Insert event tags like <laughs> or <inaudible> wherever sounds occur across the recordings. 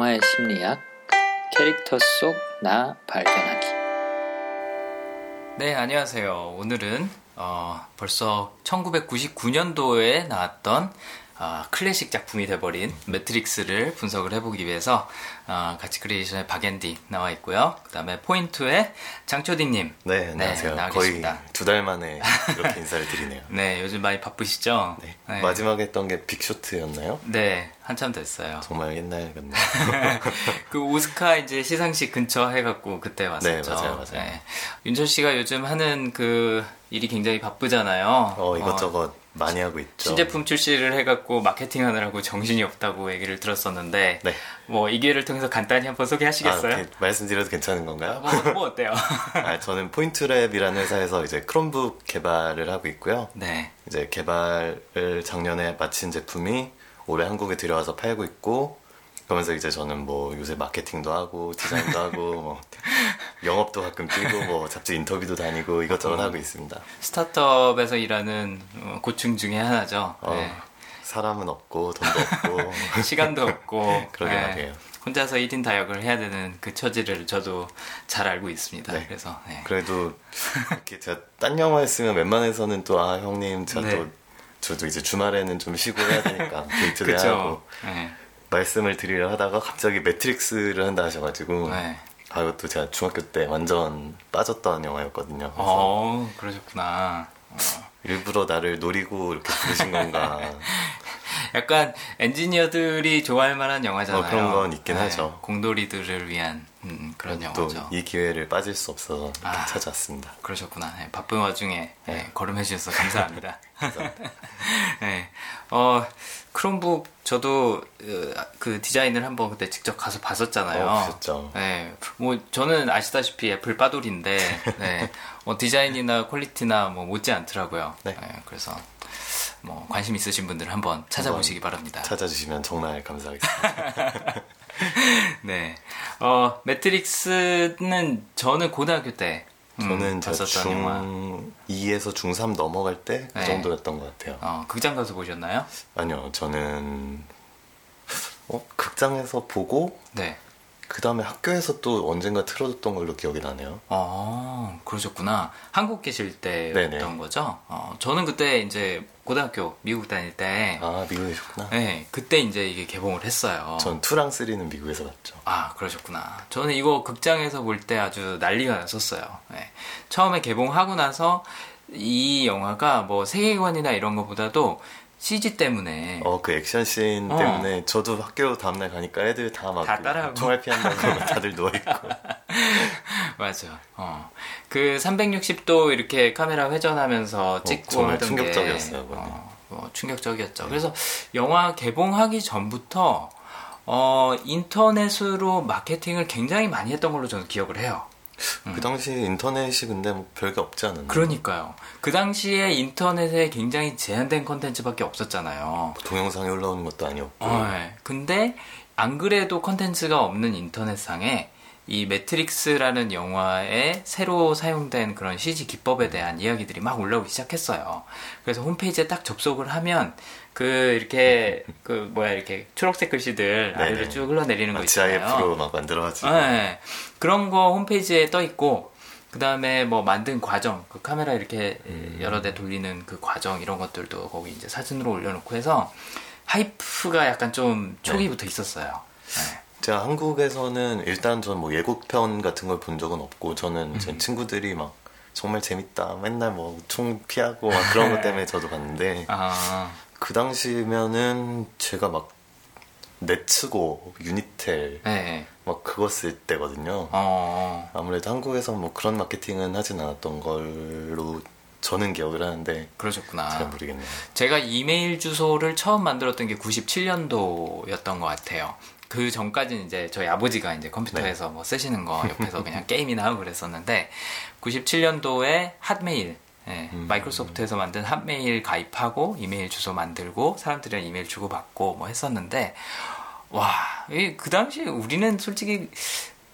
영화의 심리학, 캐릭터 속 나 발견하기. 네, 안녕하세요. 오늘은 어, 벌써 1999년도에 나왔던 어, 클래식 작품이 돼버린 매트릭스를 분석을 해보기 위해서 어, 가치 크리에이션의 박앤디 나와 있고요. 그 다음에 포인트의 장초디님. 네, 안녕하세요. 네, 거의 두 달 만에 이렇게 인사를 드리네요. <laughs> 네, 요즘 많이 바쁘시죠? 네. 네. 마지막에 했던 게 빅쇼트였나요? 네, 한참 됐어요. 정말 옛날 같네요. <laughs> 그 오스카 이제 시상식 근처 해갖고 그때 왔었죠. 네, 맞아요, 맞아요. 네. 윤철 씨가 요즘 하는 그 일이 굉장히 바쁘잖아요. 어, 이것저것 어, 많이 하고 있죠. 신제품 출시를 해갖고 마케팅 하느라고 정신이 없다고 얘기를 들었었는데, 네. 뭐 이 기회를 통해서 간단히 한번 소개하시겠어요? 아, 말씀드려도 괜찮은 건가요? 뭐, 뭐 어때요? <laughs> 아, 저는 포인트랩이라는 회사에서 이제 크롬북 개발을 하고 있고요. 네. 이제 개발을 작년에 마친 제품이 올해 한국에 들여와서 팔고 있고, 그러면서 이제 저는 뭐 요새 마케팅도 하고 디자인도 하고 뭐 <laughs> 영업도 가끔 뛰고 뭐 잡지 인터뷰도 다니고 이것저것 어, 하고 있습니다. 스타트업에서 일하는 어, 고충 중에 하나죠. 어, 네. 사람은 없고 돈도 없고 <laughs> 시간도 없고 <laughs> 그러게 네. 말이에요. 혼자서 1인 다역을 해야 되는 그 처지를 저도 잘 알고 있습니다. 네. 그래서 네. 그래도 이렇게 제가 딴 영화 했으면 웬만해서는 또 아 형님 저도 네. 저도 이제 주말에는 좀 쉬고 해야 되니까 데이트도 하고 네. 말씀을 드리려 하다가 갑자기 매트릭스를 한다 하셔가지고 네. 아 이것도 제가 중학교 때 완전 빠졌던 영화였거든요. 어 그러셨구나. 어. 일부러 나를 노리고 이렇게 부르신 건가. <laughs> 약간 엔지니어들이 좋아할 만한 영화잖아요. 어, 그런 건 있긴 네, 하죠. 공돌이들을 위한 음, 그런 영화죠. 이 기회를 빠질 수 없어서 아, 찾아왔습니다. 그러셨구나. 네, 바쁜 와중에 네. 네 걸음해 주셔서 감사합니다. <laughs> <laughs> 네. 어, 크롬북 저도 그, 그 디자인을 한번 그때 직접 가서 봤었잖아요. 어, 보셨죠. 네. 뭐 저는 아시다시피 애플 빠돌인데 네. 어, <laughs> 디자인이나 퀄리티나 뭐 못지 않더라고요. 네. 네. 그래서 뭐 관심 있으신 분들 한번 찾아보시기 바랍니다. 찾아주시면 정말 감사하겠습니다. <laughs> 네. 어, 매트릭스는 저는 고등학교 때 음, 저는 중 2에서 중3 넘어갈 때그 네. 정도였던 것 같아요. 어, 극장 가서 보셨나요? 아니요, 저는 어, 극장에서 보고 네. 그 다음에 학교에서 또 언젠가 틀어줬던 걸로 기억이 나네요. 아, 그러셨구나. 한국 계실 때였던 거죠? 어, 저는 그때 이제 고등학교 미국 다닐 때. 아, 미국에셨구나. 네, 그때 이제 이게 개봉을 했어요. 전 2랑 3는 미국에서 봤죠. 아, 그러셨구나. 저는 이거 극장에서 볼 때 아주 난리가 났었어요. 네. 처음에 개봉하고 나서 이 영화가 뭐 세계관이나 이런 것보다도 CG 때문에. 어, 그 액션 씬 어. 때문에 저도 학교 다음날 가니까 애들 다 막. 다 따라하고. 총알 피한다고 <laughs> 다들 누워있고. <laughs> 맞아. 어. 그 360도 이렇게 카메라 회전하면서 어, 찍고 어, 정말 충격적이었어요. 게, 어, 어, 충격적이었죠. 네. 그래서 영화 개봉하기 전부터 어, 인터넷으로 마케팅을 굉장히 많이 했던 걸로 저는 기억을 해요. 그 음. 당시 인터넷이 근데 뭐 별게 없지 않았나요? 그러니까요. 그 당시에 인터넷에 굉장히 제한된 컨텐츠밖에 없었잖아요. 동영상이 올라오는 것도 아니었고. 어, 네. 근데 안 그래도 컨텐츠가 없는 인터넷상에 이 매트릭스라는 영화에 새로 사용된 그런 CG 기법에 대한 이야기들이 막 올라오기 시작했어요. 그래서 홈페이지에 딱 접속을 하면 그 이렇게 그 뭐야 이렇게 초록색 글씨들. 아래로 쭉 흘러내리는 거 있잖아요. GIF로 막 만들어가지고. 네. 그런 거 홈페이지에 떠 있고 그 다음에 뭐 만든 과정, 그 카메라 이렇게 음. 여러 대 돌리는 그 과정 이런 것들도 거기 이제 사진으로 올려놓고 해서 하이프가 약간 좀 초기부터 네. 있었어요. 네. 제가 한국에서는 일단 전 뭐 예고편 같은 걸 본 적은 없고 저는 음. 제 친구들이 막 정말 재밌다 맨날 뭐 총 피하고 막 그런 것 <laughs> 때문에 저도 봤는데 아. 그 당시면은 제가 막 네츠고 유니텔 네. 막 그거 쓸 때거든요. 어. 아무래도 한국에서 뭐 그런 마케팅은 하진 않았던 걸로 저는 기억을 하는데 그러셨구나. 잘 모르겠네요. 제가 이메일 주소를 처음 만들었던 게 97년도였던 것 같아요. 그 전까지는 이제 저희 아버지가 이제 컴퓨터에서 네. 뭐 쓰시는 거 옆에서 <laughs> 그냥 게임이나 하고 그랬었는데 97년도에 핫메일 네, 음. 마이크로소프트에서 만든 핫메일 가입하고 이메일 주소 만들고 사람들이랑 이메일 주고받고 뭐 했었는데 와, 그 당시에 우리는 솔직히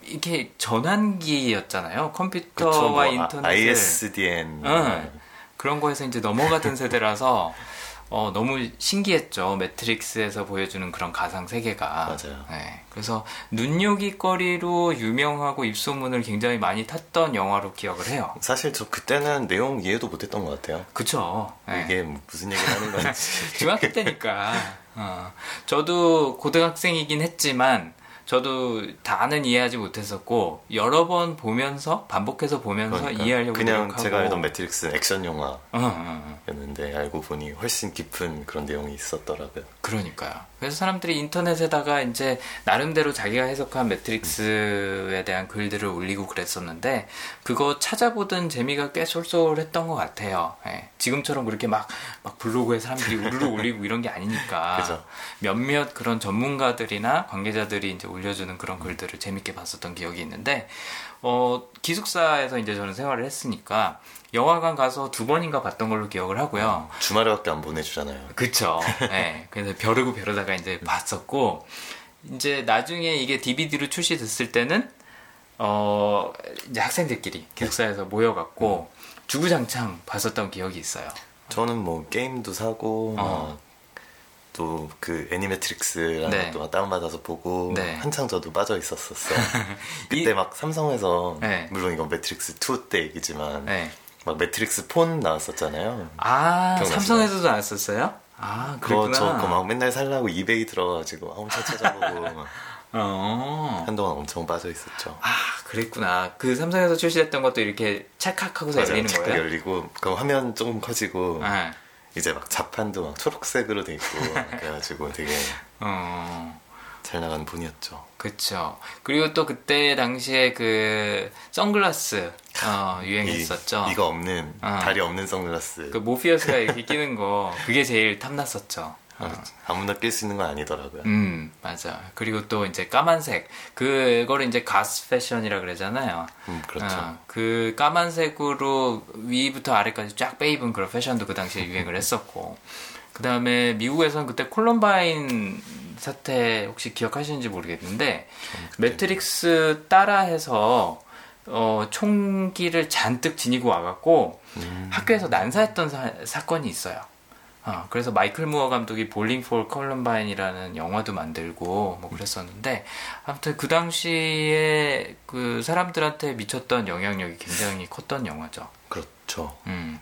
이렇게 전환기였잖아요. 컴퓨터와 그쵸, 뭐 인터넷. ISDN. 응. 그런 거에서 이제 넘어가던 <laughs> 세대라서 어, 너무 신기했죠. 매트릭스에서 보여주는 그런 가상 세계가. 맞아요. 네, 그래서 눈요깃거리로 유명하고 입소문을 굉장히 많이 탔던 영화로 기억을 해요. 사실 저 그때는 내용 이해도 못했던 것 같아요. 그쵸. 네. 이게 무슨 얘기를 하는 건지. <laughs> 중학교 때니까. 어. 저도 고등학생이긴 했지만 저도 다는 이해하지 못했었고 여러 번 보면서 반복해서 보면서 그러니까. 이해하려고 그냥 노력하고. 제가 알던 매트릭스 액션 영화였는데 어, 어, 알고 보니 훨씬 깊은 그런 내용이 있었더라고요. 그러니까요. 그래서 사람들이 인터넷에다가 이제 나름대로 자기가 해석한 매트릭스에 대한 글들을 올리고 그랬었는데 그거 찾아보던 재미가 꽤 쏠쏠했던 것 같아요. 네. 지금처럼 그렇게 막, 막 블로그에 사람들이 우르르 올리고 이런 게 아니니까 <laughs> 몇몇 그런 전문가들이나 관계자들이 이제 올려주는 그런 글들을 재밌게 봤었던 기억이 있는데 어, 기숙사에서 이제 저는 생활을 했으니까 영화관 가서 두 번인가 봤던 걸로 기억을 하고요. 어, 주말에밖에 안 보내주잖아요. 그쵸. <laughs> 네. 그래서 벼르고 벼르다가 이제 봤었고, 이제 나중에 이게 DVD로 출시됐을 때는, 어, 이제 학생들끼리 기숙사에서 모여갖고, 주구장창 봤었던 기억이 있어요. 저는 뭐 게임도 사고, 어. 또그 애니매트릭스라는 네. 것도 다운받아서 보고 네. 한창 저도 빠져 있었었어요. <laughs> 그때 이... 막 삼성에서 네. 물론 이건 매트릭스 2 때 얘기지만 네. 막 매트릭스 폰 나왔었잖아요. 아 삼성에서도 나왔었어요? 아. 그거 저 그거 막 맨날 살라고 이베이 들어가지고 엄청 찾아보고 <laughs> 어. 한동안 엄청 빠져 있었죠. 아 그랬구나. 그 삼성에서 출시됐던 것도 이렇게 찰칵하고서 열리는 거예요? 열리고 그 화면 조금 커지고. 네. 이제 막 자판도 막 초록색으로 돼 있고 <laughs> 그래가지고 되게 어... 잘 나간 폰이었죠. 그렇죠. 그리고 또 그때 당시에 그 선글라스 어, 유행했었죠. 이, 거 없는 어. 다리 없는 선글라스. 그 모피어스가 이렇게 끼는 거 그게 제일 탐났었죠. 어. 아무나 낄 수 있는 건 아니더라고요. 음, 맞아. 그리고 또 이제 까만색. 그거를 이제 가스 패션이라 그러잖아요. 음, 그렇죠. 어, 그 까만색으로 위부터 아래까지 쫙 빼입은 그런 패션도 그 당시에 유행을 했었고. 그 다음에 미국에서는 그때 콜럼바인 사태 혹시 기억하시는지 모르겠는데, 매트릭스 따라해서 어, 총기를 잔뜩 지니고 와갖고 음. 학교에서 난사했던 사, 사건이 있어요. 어, 그래서 마이클 무어 감독이 Bowling for Columbine이라는 영화도 만들고 뭐 그랬었는데 아무튼 그 당시에 그 사람들한테 미쳤던 영향력이 굉장히 컸던 영화죠. 그렇죠. 음.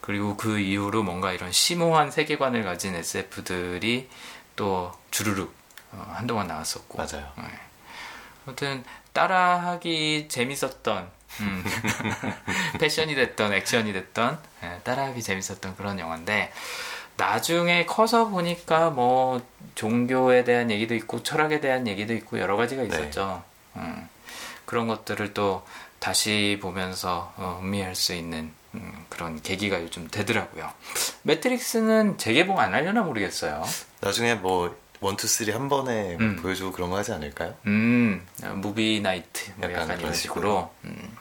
그리고 그 이후로 뭔가 이런 심오한 세계관을 가진 SF들이 또 주르륵 어, 한동안 나왔었고. 맞아요. 네. 아무튼 따라하기 재밌었던 음. <laughs> 패션이 됐던 액션이 됐던 네, 따라하기 재밌었던 그런 영화인데 나중에 커서 보니까 뭐 종교에 대한 얘기도 있고 철학에 대한 얘기도 있고 여러 가지가 네. 있었죠. 네. 음, 그런 것들을 또 다시 보면서 어, 음미할 수 있는 음, 그런 계기가 요즘 되더라고요. 매트릭스는 재개봉 안 하려나 모르겠어요. 나중에 뭐 one two three 한 번에 음. 보여주고 그런 거 하지 않을까요? 음, movie night 뭐 약간, 약간 이런 식으로. 음.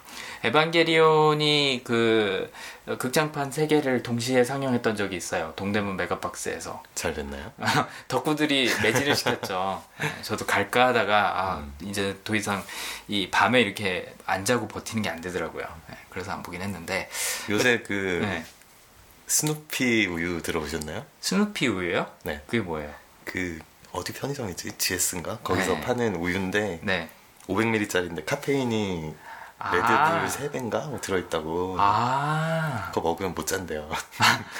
에반게리온이 그 극장판 세 개를 동시에 상영했던 적이 있어요. 동대문 메가박스에서. 잘 됐나요? <laughs> 덕후들이 매진을 시켰죠. 네, 저도 갈까 하다가 아, 음. 이제 더 이상 이 밤에 이렇게 안 자고 버티는 게 안 되더라고요. 네, 그래서 안 보긴 했는데 요새 그 네. 스누피 우유 들어보셨나요? 스누피 우유요? 네. 그게 뭐예요? 그 어디 편의점이지? GS인가? 거기서 네. 파는 우유인데 네. 500ml짜리인데 카페인이 레드불 아. 3배인가? 뭐 들어있다고. 아. 그거 먹으면 못 잔대요.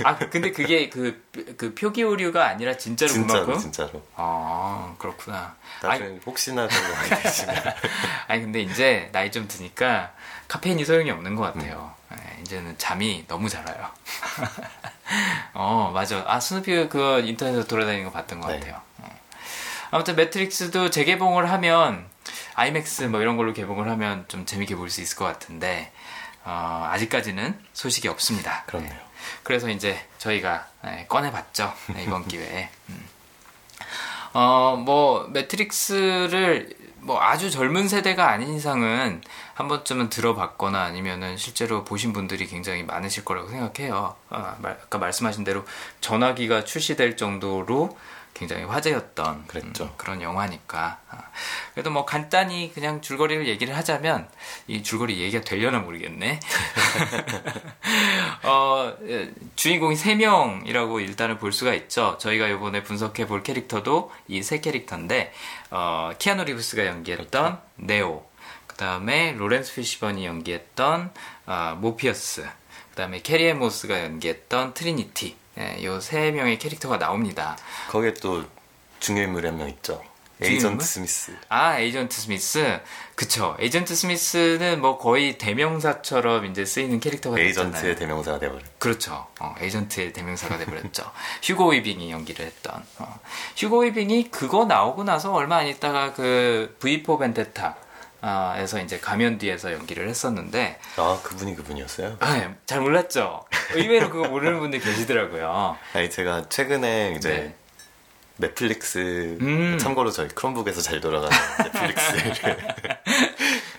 아, 근데 그게 그, 그 표기 오류가 아니라 진짜로 진짜로, 그만큼? 진짜로. 아, 그렇구나. 나중에 아니, 혹시나 그런 거 많이 드시면. <laughs> 아니, 근데 이제 나이 좀 드니까 카페인이 소용이 없는 것 같아요. 음. 네, 이제는 잠이 너무 잘 와요. <laughs> 어, 맞아. 아, 스누피 그 인터넷에서 돌아다니는 거 봤던 것 네. 같아요. 어. 아무튼 매트릭스도 재개봉을 하면 아이맥스 뭐 이런 걸로 개봉을 하면 좀 재밌게 볼 수 있을 것 같은데 어, 아직까지는 소식이 없습니다. 그렇네요. 네. 그래서 이제 저희가 네, 꺼내봤죠 네, 이번 기회에. 음. 어, 뭐 매트릭스를 뭐 아주 젊은 세대가 아닌 이상은 한 번쯤은 들어봤거나 아니면은 실제로 보신 분들이 굉장히 많으실 거라고 생각해요. 아, 아까 말씀하신 대로 전화기가 출시될 정도로 굉장히 화제였던 그랬죠. 음, 그런 영화니까. 아, 그래도 뭐 간단히 그냥 줄거리를 얘기를 하자면 이 줄거리 얘기가 되려나 모르겠네. <laughs> 어, 예, 주인공이 3명이라고 일단은 볼 수가 있죠. 저희가 이번에 분석해 볼 캐릭터도 이 세 캐릭터인데 어, 키아누 리브스가 연기했던 그렇죠. 네오, 그 다음에 로렌스 피시번이 연기했던 어, 모피어스, 그 다음에 캐리앤 모스가 연기했던 트리니티. 네, 요세 명의 캐릭터가 나옵니다. 거기에 또 중요 인물이 한 명 있죠. 에이전트 스미스. 아, 에이전트 스미스. 그쵸. 에이전트 스미스는 뭐 거의 대명사처럼 이제 쓰이는 캐릭터가. 에이전트의 대명사가 돼버렸죠. 그렇죠. 어, 에이전트의 대명사가 돼버렸죠. <laughs> 휴고 위빙이 연기를 했던. 어. 휴고 위빙이 그거 나오고 나서 얼마 안 있다가 그 V4 벤데타 에서 이제 가면 뒤에서 연기를 했었는데 아 그분이 그분이었어요? 아, 네. 잘 몰랐죠. 의외로 그거 모르는 분들 계시더라고요. 아니 제가 최근에 이제 네. 넷플릭스 음. 참고로 저희 크롬북에서 잘 돌아가는 넷플릭스를 <laughs>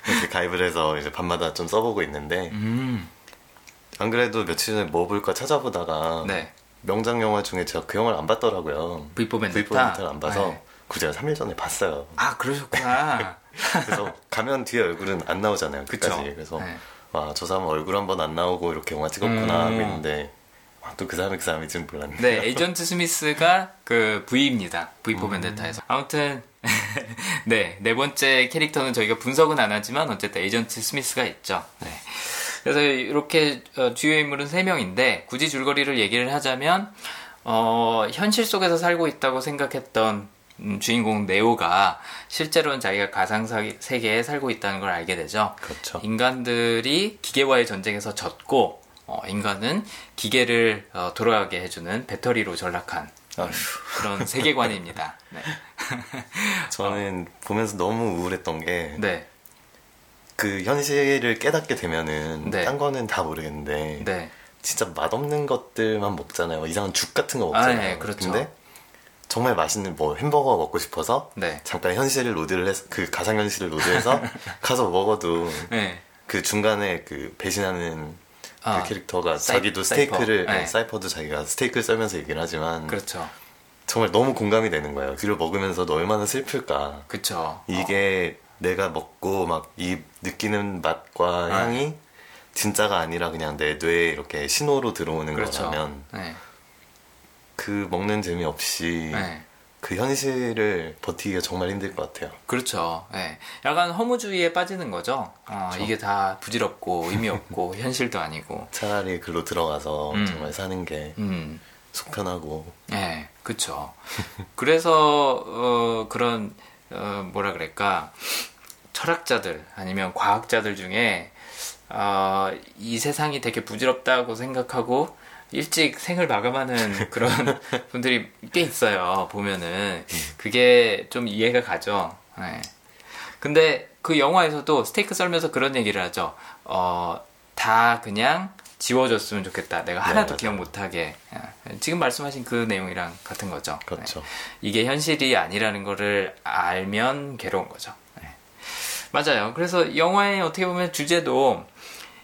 이렇게 가입을 해서 이제 밤마다 좀 써보고 있는데 음. 안 그래도 며칠 전에 뭐 볼까 찾아보다가 네. 명작 영화 중에 제가 그 영화를 안 봤더라고요. V for Vendetta를 안 봐서 네. 그 제가 3일 전에 봤어요. 아 그러셨구나. 그래서 가면 뒤에 얼굴은 안 나오잖아요. 끝까지. 그쵸? 그래서 네. 와저 사람 얼굴 한 번 안 나오고 이렇게 영화 찍었구나 음. 했는데 또 그 사람이 그 사람인지는 몰랐네. 네, 에이전트 스미스가 그 V입니다. V4 벤데타에서. 음. 아무튼 <laughs> 네, 네 번째 캐릭터는 저희가 분석은 안 하지만 어쨌든 에이전트 스미스가 있죠. 네. 그래서 이렇게 어, 주요 인물은 3명인데 굳이 줄거리를 얘기를 하자면 어, 현실 속에서 살고 있다고 생각했던 음, 주인공 네오가 실제로는 자기가 가상 세계에 살고 있다는 걸 알게 되죠. 그렇죠. 인간들이 기계와의 전쟁에서 졌고 어, 인간은 기계를 어, 돌아가게 해주는 배터리로 전락한 음, 그런 세계관입니다. 네. <laughs> 저는 어. 보면서 너무 우울했던 게 네. 그 현실을 깨닫게 되면은 네. 딴 거는 다 모르겠는데 네. 진짜 맛없는 것들만 먹잖아요. 이상한 죽 같은 거 먹잖아요. 아, 네, 그렇죠. 근데 정말 맛있는 뭐 햄버거 먹고 싶어서 네. 잠깐 현실을 load를 해서 그 가상 현실을 load해서 <laughs> 가서 먹어도 네. 그 중간에 그 배신하는 그 아, 캐릭터가 사이, 자기도 스테이크를 사이퍼. 네. 사이퍼도 자기가 스테이크를 썰면서 얘기를 하지만 그렇죠. 정말 너무 공감이 되는 거예요. 그걸 먹으면서도 얼마나 슬플까. 그렇죠. 이게 어. 내가 먹고 막 이 느끼는 맛과 아. 향이 진짜가 아니라 그냥 내 뇌에 이렇게 신호로 들어오는 그렇죠. 거라면 네. 그 먹는 재미 없이 네. 그 현실을 버티기가 정말 힘들 것 같아요. 그렇죠. 네. 약간 허무주의에 빠지는 거죠. 어, 그렇죠. 이게 다 부질없고 의미 없고 <laughs> 현실도 아니고. 차라리 글로 들어가서 음. 정말 사는 게 음. 속편하고. 네, 그렇죠. 그래서 어, 그런 어, 뭐라 그럴까 철학자들 아니면 과학자들 중에 어, 이 세상이 되게 부질없다고 생각하고 일찍 생을 마감하는 <laughs> 그런 분들이 꽤 있어요. 보면은 그게 좀 이해가 가죠. 네. 근데 그 영화에서도 스테이크 썰면서 그런 얘기를 하죠. 어, 다 그냥 지워줬으면 좋겠다. 내가 네, 하나도 네, 기억 못하게. 예. 지금 말씀하신 그 내용이랑 같은 거죠. 그렇죠. 네. 이게 현실이 아니라는 거를 알면 괴로운 거죠. 네. 맞아요. 그래서 영화의 어떻게 보면 주제도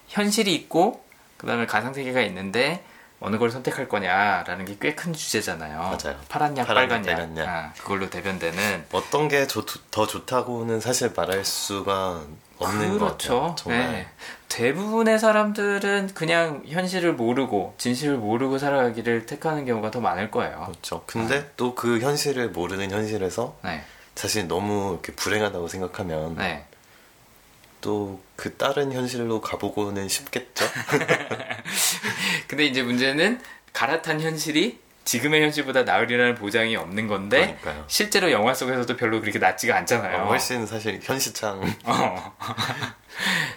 현실이 있고, 그 다음에 가상세계가 있는데, 어느 걸 선택할 거냐라는 게 꽤 큰 주제잖아요. 맞아요. 파란 약, 빨간 약. 아, 그걸로 대변되는 어떤 게 더 좋다고는 사실 말할 수가 없는 그렇죠. 것 같아요. 정말. 네. 대부분의 사람들은 그냥 현실을 모르고 진실을 모르고 살아가기를 택하는 경우가 더 많을 거예요. 그렇죠. 근데 아. 또그 현실을 모르는 현실에서 네. 자신이 너무 이렇게 불행하다고 생각하면 네. 또 그 다른 현실로 가보고는 싶겠죠. <laughs> 근데 이제 문제는 갈아탄 현실이 지금의 현실보다 나으리라는 보장이 없는 건데 그러니까요. 실제로 영화 속에서도 별로 그렇게 낫지가 않잖아요. 어, 훨씬 사실 현실창 <laughs> 어.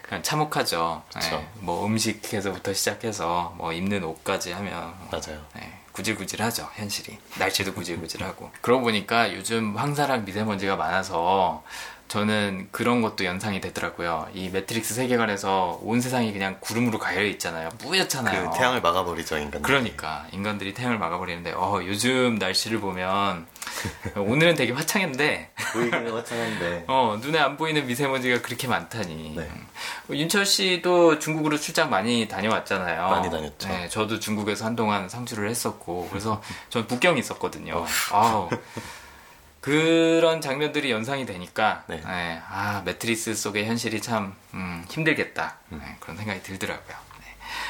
그냥 참혹하죠. 네. 뭐 음식에서부터 시작해서 뭐 입는 옷까지 하면 맞아요. 네. 구질구질하죠 현실이 날씨도 구질구질하고 그러고 보니까 요즘 황사랑 미세먼지가 많아서 저는 그런 것도 연상이 되더라고요. 이 매트릭스 세계관에서 온 세상이 그냥 구름으로 가려 있잖아요. 뿌옇잖아요. 그 태양을 막아버리죠, 인간. 그러니까 인간들이 태양을 막아버리는데, 어 요즘 날씨를 보면 <laughs> 오늘은 되게 화창한데 보이기는 화창한데, <laughs> 어 눈에 안 보이는 미세먼지가 그렇게 많다니. 네. 윤철 씨도 중국으로 출장 많이 다녀왔잖아요. 많이 다녔죠. 네, 저도 중국에서 한동안 상주를 했었고 그래서 <laughs> 전 북경에 있었거든요. 아우. 그런 장면들이 연상이 되니까 네. 네, 아 매트리스 속의 현실이 참 음, 힘들겠다 네, 그런 생각이 들더라고요.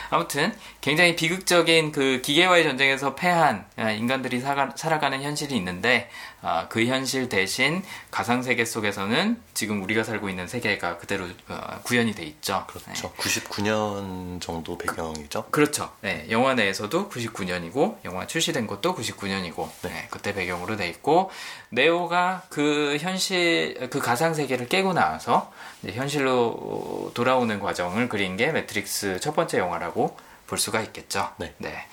아무튼 굉장히 비극적인 그 기계와의 전쟁에서 패한 아, 인간들이 살아가는 현실이 있는데 아, 그 현실 대신 가상 세계 속에서는 지금 우리가 살고 있는 세계가 그대로 어, 구현이 돼 있죠. 그렇죠. 네. 99년 정도 배경이죠. 그 렇죠. 네, 영화 내에서도 99년이고 영화 출시된 것도 99년이고 네, 그때 배경으로 돼 있고 네오가 그 현실 그 가상 세계를 깨고 나와서 현실로 돌아오는 과정을 그린 게 매트릭스 첫 번째 영화라고 볼 수가 있겠죠. 네. 네.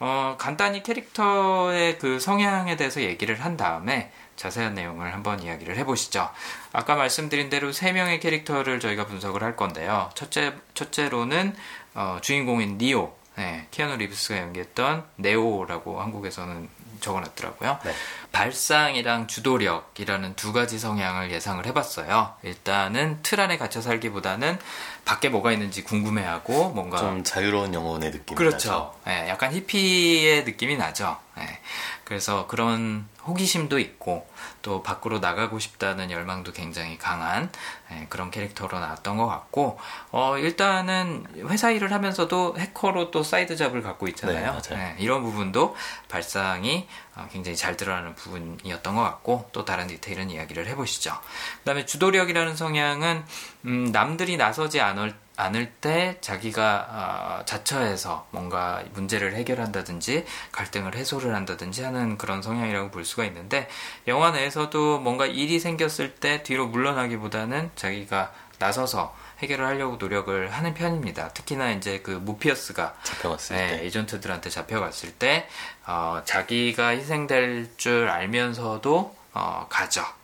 어, 간단히 캐릭터의 그 성향에 대해서 얘기를 한 다음에 자세한 내용을 한번 이야기를 해보시죠. 아까 말씀드린 대로 세 명의 캐릭터를 저희가 분석을 할 건데요. 첫째, 첫째로는 어, 주인공인 니오, 네, 키아누 리브스가 연기했던 네오라고 한국에서는 적어놨더라고요. 네. 발상이랑 주도력이라는 두 가지 성향을 예상을 해봤어요. 일단은 틀 안에 갇혀 살기보다는 밖에 뭐가 있는지 궁금해하고 뭔가 좀 자유로운 영혼의 느낌이 그렇죠. 나죠. 네, 약간 히피의 느낌이 나죠. 네. 그래서 그런 호기심도 있고 또 밖으로 나가고 싶다는 열망도 굉장히 강한 네, 그런 캐릭터로 나왔던 것 같고 어, 일단은 회사 일을 하면서도 해커로 또 side job을 갖고 있잖아요. 네, 네, 이런 부분도 발상이 어, 굉장히 잘 드러나는 부분이었던 것 같고 또 다른 디테일은 이야기를 해보시죠. 그다음에 주도력이라는 성향은 음, 남들이 나서지 않을 않을 때 자기가 어, 자처해서 뭔가 문제를 해결한다든지 갈등을 해소를 한다든지 하는 그런 성향이라고 볼 수가 있는데 영화 내에서도 뭔가 일이 생겼을 때 뒤로 물러나기보다는 자기가 나서서 해결을 하려고 노력을 하는 편입니다. 특히나 이제 그 무피어스가 잡혀갔을 네, 때 에이전트들한테 잡혀갔을 때 어, 자기가 희생될 줄 알면서도 어, 가죠.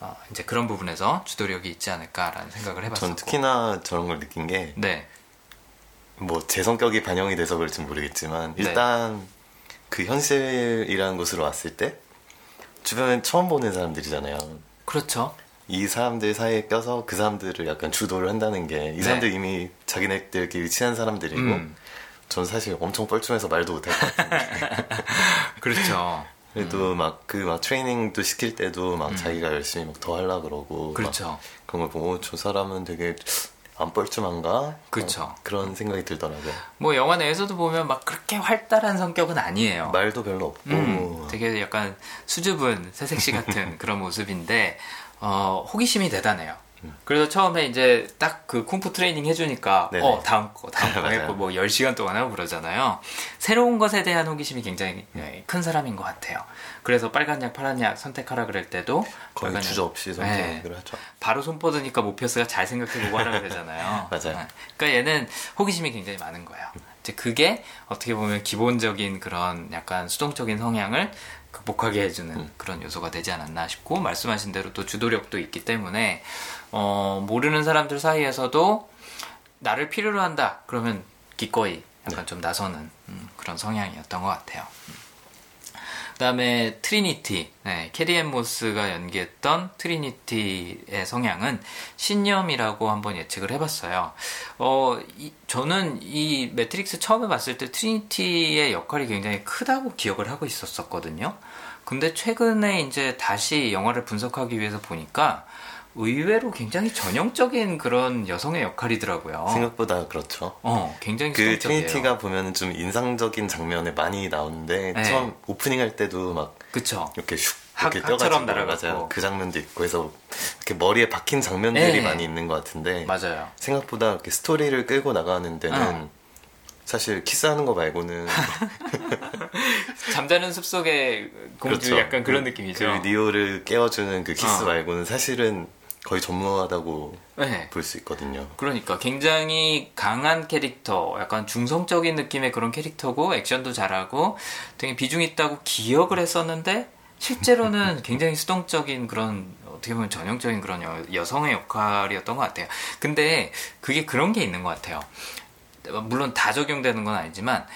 어, 이제 그런 부분에서 주도력이 있지 않을까라는 생각을. 전 특히나 저런 걸 느낀 게, 네. 뭐 제 성격이 반영이 돼서 그럴지 모르겠지만 네. 일단 네. 그 현실이라는 곳으로 왔을 때 주변에 처음 보는 사람들이잖아요. 그렇죠. 이 사람들 사이에 껴서 그 사람들을 약간 주도를 한다는 게이 네. 사람들 네. 이미 자기네들끼리 친한 사람들이고 음. 전 사실 엄청 뻘쭘해서 말도 못할 것 같은데. <laughs> 그렇죠. 그래도 음. 막그 막 트레이닝도 시킬 때도 막 음. 자기가 열심히 막 더 하려 그러고 그렇죠. 그런 걸 보고 저 사람은 되게 안 뻘쭘한가? 그렇죠. 어, 그런 생각이 들더라고요. 뭐 영화 내에서도 보면 막 그렇게 활달한 성격은 아니에요. 말도 별로 없고 음, 되게 약간 수줍은 새색시 같은 <laughs> 그런 모습인데 어, 호기심이 대단해요. 그래서 처음에 이제 딱 그 쿵푸 트레이닝 해주니까 네네. 어 다음 거 다음 <laughs> 거 했고 뭐 10시간 동안 하고 그러잖아요. 새로운 것에 대한 호기심이 굉장히 네, 큰 사람인 것 같아요. 그래서 빨간 약 파란 약 선택하라 그럴 때도 거의 주저 없이 선택을 네. 하죠. 바로 손 뻗으니까 모피어스가 잘 생각해보고 하라 그러잖아요. <laughs> 맞아요. 네. 그러니까 얘는 호기심이 굉장히 많은 거예요. 이제 그게 어떻게 보면 기본적인 그런 약간 수동적인 성향을 극복하게 해주는 음. 그런 요소가 되지 않았나 싶고 말씀하신 대로 또 주도력도 있기 때문에 어, 모르는 사람들 사이에서도 나를 필요로 한다 그러면 기꺼이 약간 네. 좀 나서는 음, 그런 성향이었던 것 같아요. 음. 그다음에 트리니티, 네, 캐리 앤 모스가 연기했던 트리니티의 성향은 신념이라고 한번 예측을 해봤어요. 어, 이, 저는 이 매트릭스 처음에 봤을 때 트리니티의 역할이 굉장히 크다고 기억을 하고 있었었거든요. 근데 최근에 이제 다시 영화를 분석하기 위해서 보니까 의외로 굉장히 전형적인 그런 여성의 역할이더라고요. 생각보다 그렇죠. 어, 굉장히 그 트리니티가 보면 좀 인상적인 장면에 많이 나오는데 네. 처음 오프닝 할 때도 막 그쵸. 이렇게 슉 이렇게 뛰어가지고 날아가요. 그 장면도 있고 해서 이렇게 머리에 박힌 장면들이 네. 많이 있는 것 같은데 맞아요. 생각보다 이렇게 스토리를 끌고 나가는 데는 어. 사실 키스하는 거 말고는 <laughs> <laughs> 잠자는 숲속의 공주 그렇죠. 약간 그런 그, 느낌이죠. 그 니오를 깨워주는 그 키스 어. 말고는 사실은 거의 전무하다고 네. 볼수 있거든요. 그러니까 굉장히 강한 캐릭터, 약간 중성적인 느낌의 그런 캐릭터고 액션도 잘하고 되게 비중 있다고 기억을 했었는데 실제로는 <laughs> 굉장히 수동적인 그런 어떻게 보면 전형적인 그런 여, 성의 역할이었던 것 같아요. 근데 그게 그런 게 있는 것 같아요. 물론 다 적용되는 건 아니지만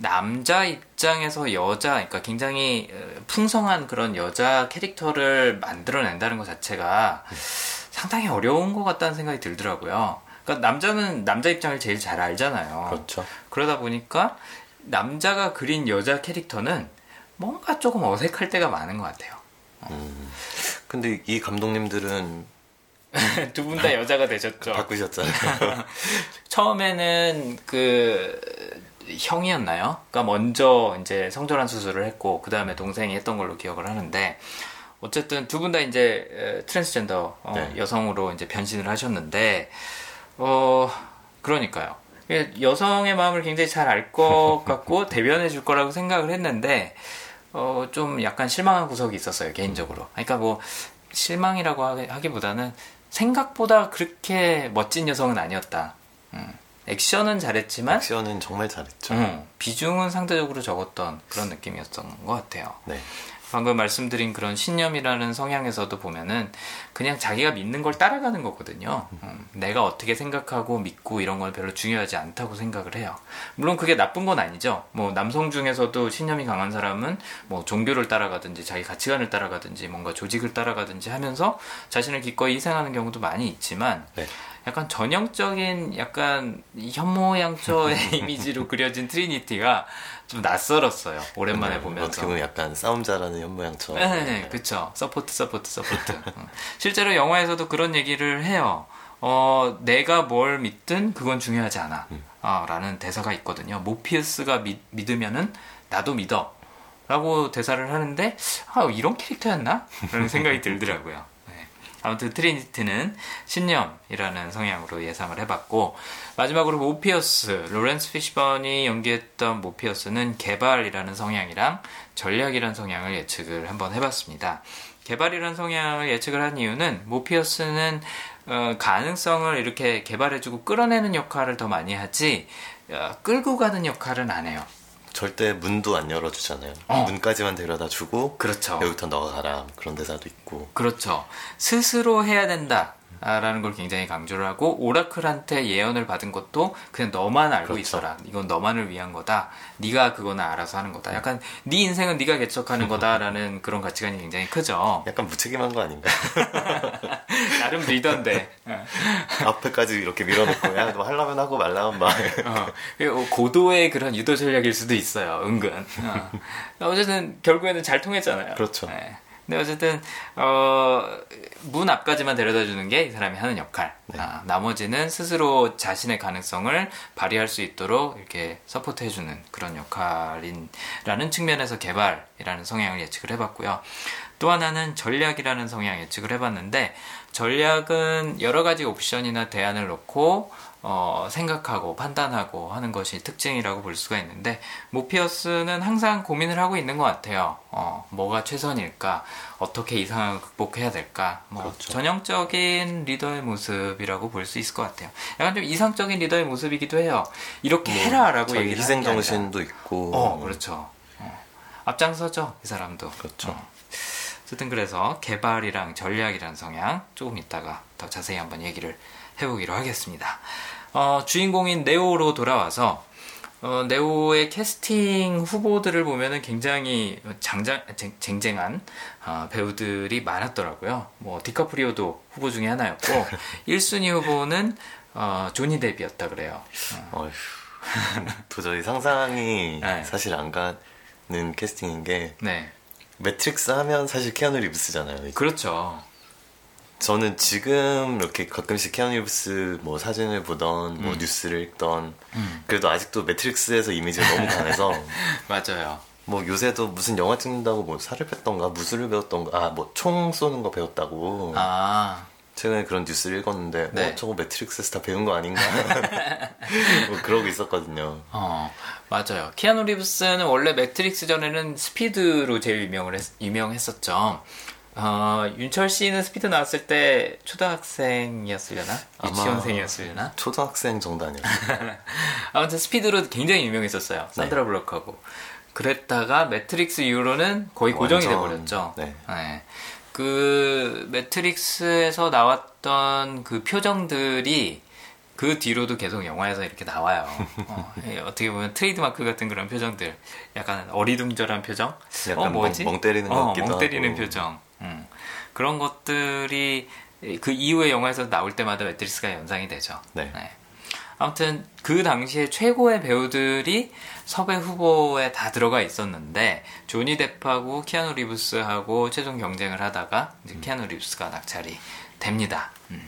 남자 입장에서 여자, 그러니까 굉장히 어, 풍성한 그런 여자 캐릭터를 만들어낸다는 것 자체가 상당히 어려운 것 같다는 생각이 들더라고요. 그러니까 남자는 남자 입장을 제일 잘 알잖아요. 그렇죠. 그러다 보니까 남자가 그린 여자 캐릭터는 뭔가 조금 어색할 때가 많은 것 같아요. 음. 근데 이 감독님들은 <laughs> 두분다 여자가 되셨죠. 바꾸셨잖아요. <laughs> 처음에는 그 형이었나요? 그러니까 먼저 이제 성전환 수술을 했고 그 다음에 동생이 했던 걸로 기억을 하는데 어쨌든 두 분 다 이제 트랜스젠더 어, 네. 여성으로 이제 변신을 하셨는데 어 그러니까요. 여성의 마음을 굉장히 잘 알 것 <laughs> 같고 대변해 줄 거라고 생각을 했는데 어, 좀 약간 실망한 구석이 있었어요 개인적으로. 그러니까 뭐 실망이라고 하기보다는 생각보다 그렇게 멋진 여성은 아니었다. 음. 액션은 잘했지만 액션은 정말 잘했죠. 음, 비중은 상대적으로 적었던 그런 느낌이었던 것 같아요. 네. 방금 말씀드린 그런 신념이라는 성향에서도 보면은 그냥 자기가 믿는 걸 따라가는 거거든요. 음, 내가 어떻게 생각하고 믿고 이런 건 별로 중요하지 않다고 생각을 해요. 물론 그게 나쁜 건 아니죠. 뭐 남성 중에서도 신념이 강한 사람은 뭐 종교를 따라가든지 자기 가치관을 따라가든지 뭔가 조직을 따라가든지 하면서 자신을 기꺼이 희생하는 경우도 많이 있지만 네. 약간 전형적인 약간 현모양처의 <laughs> 이미지로 그려진 트리니티가 좀 낯설었어요. 오랜만에 네, 보면서. 어떻게 보면 약간 싸움 잘하는 현모양처. 네, 네, 그쵸. support, support, support. 실제로 영화에서도 그런 얘기를 해요. 어, 내가 뭘 믿든 그건 중요하지 않아. 음. 어, 라는 대사가 있거든요. 모피우스가 믿, 믿으면은 나도 믿어. 라고 대사를 하는데, 아, 이런 캐릭터였나? 라는 생각이 들더라고요. 아무튼 트리니티는 신념이라는 성향으로 예상을 해봤고 마지막으로 모피어스 로렌스 피시번이 연기했던 모피어스는 개발이라는 성향이랑 전략이라는 성향을 예측을 한번 해봤습니다. 개발이라는 성향을 예측을 한 이유는 모피어스는 어, 가능성을 이렇게 개발해주고 끌어내는 역할을 더 많이 하지 어, 끌고 가는 역할은 안 해요. 절대 문도 안 열어주잖아요. 어. 문까지만 데려다 주고 그렇죠. 여기부터 너가 가라 그런 대사도 있고 그렇죠. 스스로 해야 된다. 라는 걸 굉장히 강조를 하고 오라클한테 예언을 받은 것도 그냥 너만 알고 그렇죠. 있어라. 이건 너만을 위한 거다. 네가 그거는 알아서 하는 거다. 약간 네 인생은 네가 개척하는 거다라는 <laughs> 그런 가치관이 굉장히 크죠. 약간 무책임한 거 아닌가? <laughs> 나름 리더인데 <laughs> 앞에까지 이렇게 밀어놓고 야 너 하려면 하고 말라면 말. 어, 고도의 그런 유도 전략일 수도 있어요. 은근. 어. 어쨌든 결국에는 잘 통했잖아요. 그렇죠. 네. 근데 어쨌든 어, 문 앞까지만 데려다 주는 게 이 사람이 하는 역할. 네. 아, 나머지는 스스로 자신의 가능성을 발휘할 수 있도록 이렇게 서포트해 주는 그런 역할인라는 측면에서 개발이라는 성향을 예측을 해봤고요. 또 하나는 전략이라는 성향 예측을 해봤는데 전략은 여러 가지 옵션이나 대안을 놓고 어, 생각하고 판단하고 하는 것이 특징이라고 볼 수가 있는데 모피어스는 항상 고민을 하고 있는 것 같아요. 어, 뭐가 최선일까? 어떻게 이 상황을 극복해야 될까? 뭐 그렇죠. 전형적인 리더의 모습이라고 볼 수 있을 것 같아요. 약간 좀 이상적인 리더의 모습이기도 해요. 이렇게 뭐, 해라라고 얘기를 희생 정신도 있고. 어, 그렇죠. 어. 앞장서죠, 이 사람도. 그렇죠. 어. 어쨌든 그래서 개발이랑 전략이란 성향 조금 이따가 더 자세히 한번 얘기를 해보기로 하겠습니다. 어, 주인공인 네오로 돌아와서 어, 네오의 캐스팅 후보들을 보면은 굉장히 장장, 쟁, 쟁한 어, 배우들이 많았더라고요. 뭐 디카프리오도 후보 중에 하나였고 <laughs> 1순위 후보는 어, 조니 뎁이었다 그래요. 어. 도저히 상상이 네. 사실 안 가는 캐스팅인 게 네. 매트릭스 하면 사실 키아누 리브스잖아요. 그렇죠. 저는 지금 이렇게 가끔씩 키아누 리브스 뭐 사진을 보던 뭐 음. 뉴스를 읽던 음. 그래도 아직도 매트릭스에서 이미지가 너무 강해서 <laughs> 맞아요. 뭐 요새도 무슨 영화 찍는다고 뭐 살을 뺐던가 무술을 배웠던가 아 뭐 총 쏘는 거 배웠다고 아 최근에 그런 뉴스를 읽었는데 네. 어, 저거 매트릭스에서 다 배운 거 아닌가 <laughs> 뭐 그러고 있었거든요. 어 맞아요. 키아누 리브스는 원래 매트릭스 전에는 스피드로 제일 유명을 했, 유명했었죠. 어, 윤철 씨는 스피드 나왔을 때 초등학생이었으려나? 유치원생이었으려나? 초등학생 정도 아니었어요. <laughs> 아무튼 스피드로 굉장히 유명했었어요. 산드라 네. 블록하고. 그랬다가 매트릭스 이후로는 거의 고정이 완전... 돼버렸죠. 네. 네. 그 매트릭스에서 나왔던 그 표정들이 그 뒤로도 계속 영화에서 이렇게 나와요. <laughs> 어, 예, 떻게 보면 트레이드마크 같은 그런 표정들, 약간 어리둥절한 표정, 약간 어, 뭐지? 멍, 멍 때리는 어, 멍 때리는 표정, 음. 그런 것들이 그 이후의 영화에서 나올 때마다 매트릭스가 연상이 되죠. 네. 네. 아무튼 그 당시에 최고의 배우들이 섭외 후보에 다 들어가 있었는데 조니 뎁하고 키아누 리브스하고 최종 경쟁을 하다가 이제 음. 키아누 리브스가 낙찰이 됩니다. 음.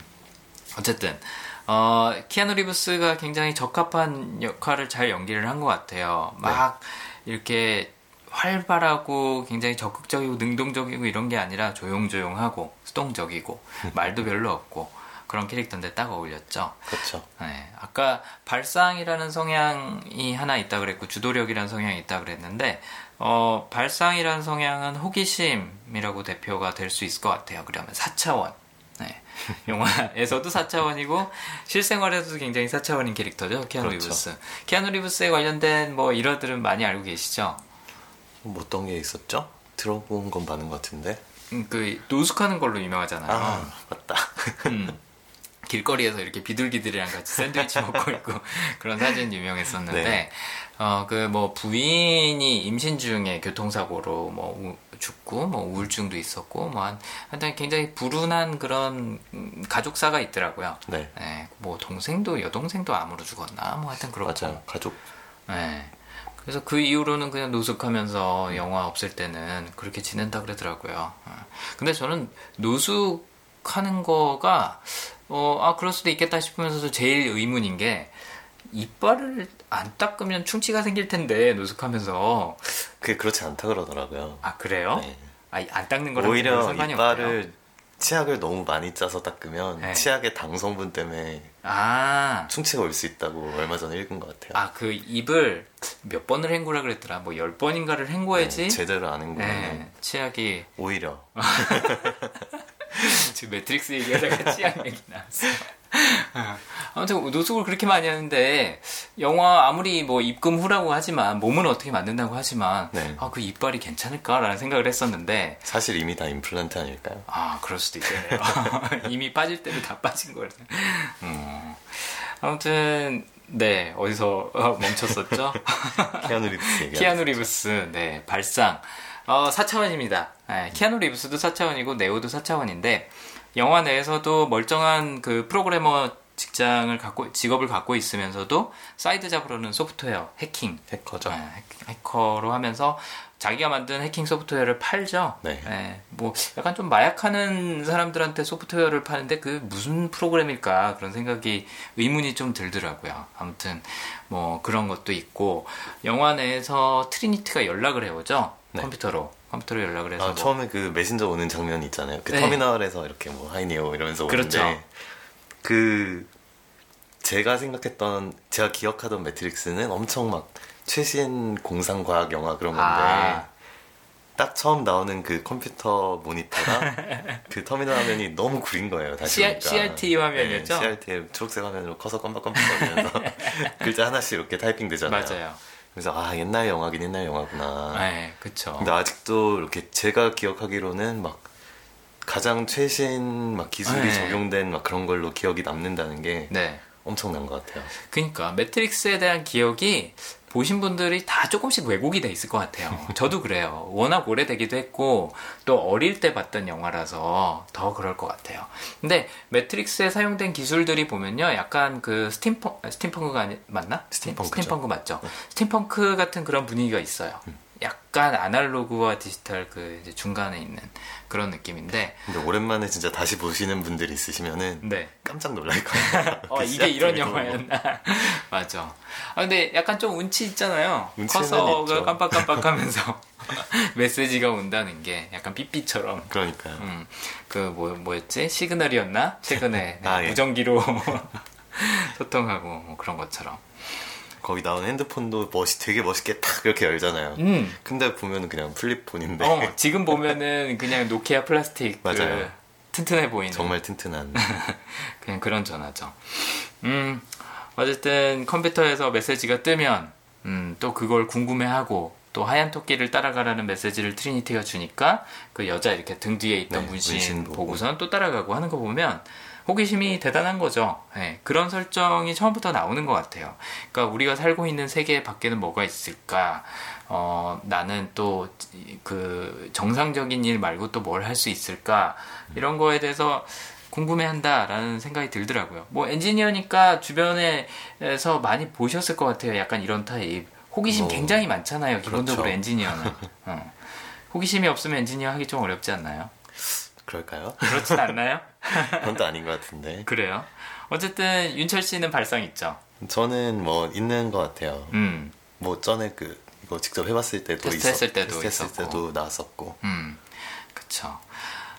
어쨌든 어, 키아누 리브스가 굉장히 적합한 역할을 잘 연기를 한 것 같아요. 막 네. 이렇게 활발하고 굉장히 적극적이고 능동적이고 이런 게 아니라 조용조용하고 수동적이고 <laughs> 말도 별로 없고 그런 캐릭터인데 딱 어울렸죠. 그렇죠. 네, 아까 발상이라는 성향이 하나 있다 그랬고 주도력이라는 성향이 있다 그랬는데 어, 발상이라는 성향은 호기심이라고 대표가 될 수 있을 것 같아요. 그러면 4차원. 네. <laughs> 영화에서도 4차원이고 실생활에서도 굉장히 4차원인 캐릭터죠. 키아누 그렇죠. 리브스. 키아누 리브스에 관련된 뭐 일화들은 많이 알고 계시죠? 뭐 어떤 게 있었죠? 들어본 건 많은 것 같은데. 음, 그 노숙하는 걸로 유명하잖아요. 아, 맞다. 음. 길거리에서 이렇게 비둘기들이랑 같이 샌드위치 먹고 <laughs> 있고 그런 사진 유명했었는데 네. 어그 뭐 부인이 임신 중에 교통사고로 뭐 우, 죽고 뭐 우울증도 있었고 뭐한 하여튼 굉장히 불운한 그런 가족사가 있더라고요. 네. 네. 뭐 동생도 여동생도 암으로 죽었나 뭐 하여튼 그렇고 맞아요. 가족. 네. 그래서 그 이후로는 그냥 노숙하면서 영화 없을 때는 그렇게 지낸다 그러더라고요. 어. 근데 저는 노숙하는 거가 어, 아, 그럴 수도 있겠다 싶으면서도 제일 의문인 게, 이빨을 안 닦으면 충치가 생길 텐데, 노숙하면서. 그게 그렇지 않다 그러더라고요. 아, 그래요? 네. 아, 안 닦는 거랑 오히려 이빨을? 치약을 너무 많이 짜서 닦으면 네. 치약의 당 성분 때문에 아. 충치가 올 수 있다고 얼마 전에 읽은 것 같아요. 아, 그 입을 몇 번을 헹구라 그랬더라. 뭐 열 번인가를 헹궈야지. 네, 제대로 안 헹구면 네, 치약이 오히려 <laughs> 지금 매트릭스 얘기하다가 치약 얘기 나왔어. 아무튼 노숙을 그렇게 많이 하는데 영화 아무리 뭐 입금 후라고 하지만 몸은 어떻게 만든다고 하지만 네. 아 그 이빨이 괜찮을까라는 생각을 했었는데 사실 이미 다 임플란트 아닐까요? 아 그럴 수도 있겠네요. <laughs> 이미 빠질 때는 다 빠진 거를. 음. 아무튼 네 어디서 어, 멈췄었죠? <laughs> 키아누 리브스 키아누 리브스 네 발상 어, 4차원입니다. 네, 키아누 리브스도 4차원이고 네오도 4차원인데 영화 내에서도 멀쩡한 그 프로그래머 직장을 갖고 직업을 갖고 있으면서도 side job으로는 소프트웨어 해킹 해커죠. 네, 해커로 하면서 자기가 만든 해킹 소프트웨어를 팔죠. 네. 네. 뭐 약간 좀 마약하는 사람들한테 소프트웨어를 파는데 그 무슨 프로그램일까 그런 생각이 의문이 좀 들더라고요. 아무튼 뭐 그런 것도 있고 영화 내에서 트리니티가 연락을 해오죠. 네. 컴퓨터로 컴퓨터로 연락을 해서 아, 뭐. 처음에 그 메신저 오는 장면 있잖아요. 그 네. 터미널에서 이렇게 뭐 Hi Neo 이러면서 오는데 그렇죠. 그 제가 생각했던 제가 기억하던 매트릭스는 엄청 막 최신 공상 과학 영화 그런 건데 아. 딱 처음 나오는 그 컴퓨터 모니터가 <laughs> 그 터미널 화면이 너무 구린 거예요. 다시 CR, CRT 화면이었죠? 네, CRT 초록색 화면으로 커서 껌박껌박거리면서 <laughs> 글자 하나씩 이렇게 타이핑 되잖아요. 맞아요. 그래서 아 옛날 영화긴 옛날 영화구나. 네, 그쵸. 근데 아직도 이렇게 제가 기억하기로는 막 가장 최신 막 기술이 네. 적용된 막 그런 걸로 기억이 남는다는 게 네. 엄청난 것 같아요. 그러니까 매트릭스에 대한 기억이 보신 분들이 다 조금씩 왜곡이 돼 있을 것 같아요. <laughs> 저도 그래요. 워낙 오래되기도 했고 또 어릴 때 봤던 영화라서 더 그럴 것 같아요. 근데 매트릭스에 사용된 기술들이 보면요, 약간 그 steampun steampunk가 아니, 맞나? steampunk steampunk 맞죠? 네. 스팀펑크 같은 그런 분위기가 있어요. 음. 약간 아날로그와 디지털 그 중간에 있는 그런 느낌인데. 근데 오랜만에 진짜 다시 보시는 분들이 있으시면은 네. 깜짝 놀랄 거예요. <laughs> 어, 그 이게 이런 영화였나? <laughs> 맞아. 아 근데 약간 좀 운치 있잖아요. 커서 깜빡깜빡하면서 <laughs> 메시지가 온다는 게 약간 삐삐처럼. 그러니까요. 음, 그뭐 뭐였지? 시그널이었나? 최근에 아, 예. 무전기로 소통하고 뭐 그런 것처럼. 거기 나온 핸드폰도 멋이 되게 멋있게 탁 이렇게 열잖아요. 음. 근데 보면은 그냥 플립폰인데. 어, 지금 보면은 그냥 노키아 플라스틱 그 맞아요. 그 튼튼해 보이는. 정말 튼튼한. <laughs> 그냥 그런 전화죠. 음, 어쨌든 컴퓨터에서 메시지가 뜨면 음, 또 그걸 궁금해하고 또 하얀 토끼를 따라가라는 메시지를 트리니티가 주니까 그 여자 이렇게 등 뒤에 있던 네, 문신, 문신 보고선 또 따라가고 하는 거 보면 호기심이 대단한 거죠. 네, 그런 설정이 처음부터 나오는 것 같아요. 그러니까 우리가 살고 있는 세계 밖에는 뭐가 있을까? 어, 나는 또 그 정상적인 일 말고 또 뭘 할 수 있을까? 이런 거에 대해서 궁금해한다라는 생각이 들더라고요. 뭐 엔지니어니까 주변에서 많이 보셨을 것 같아요. 약간 이런 타입. 호기심 어, 굉장히 많잖아요. 기본적으로 그렇죠. 엔지니어는. 어. 호기심이 없으면 엔지니어 하기 좀 어렵지 않나요? 그럴까요? 그렇진 않나요? <laughs> 그건 또 아닌 것 같은데. 그래요. 어쨌든 윤철 씨는 발성 있죠? 저는 뭐 있는 것 같아요. 음. 뭐 전에 그 이거 직접 해봤을 때도 테스트했을 때도 테스트했을 때도 나왔었고. 음, 그쵸.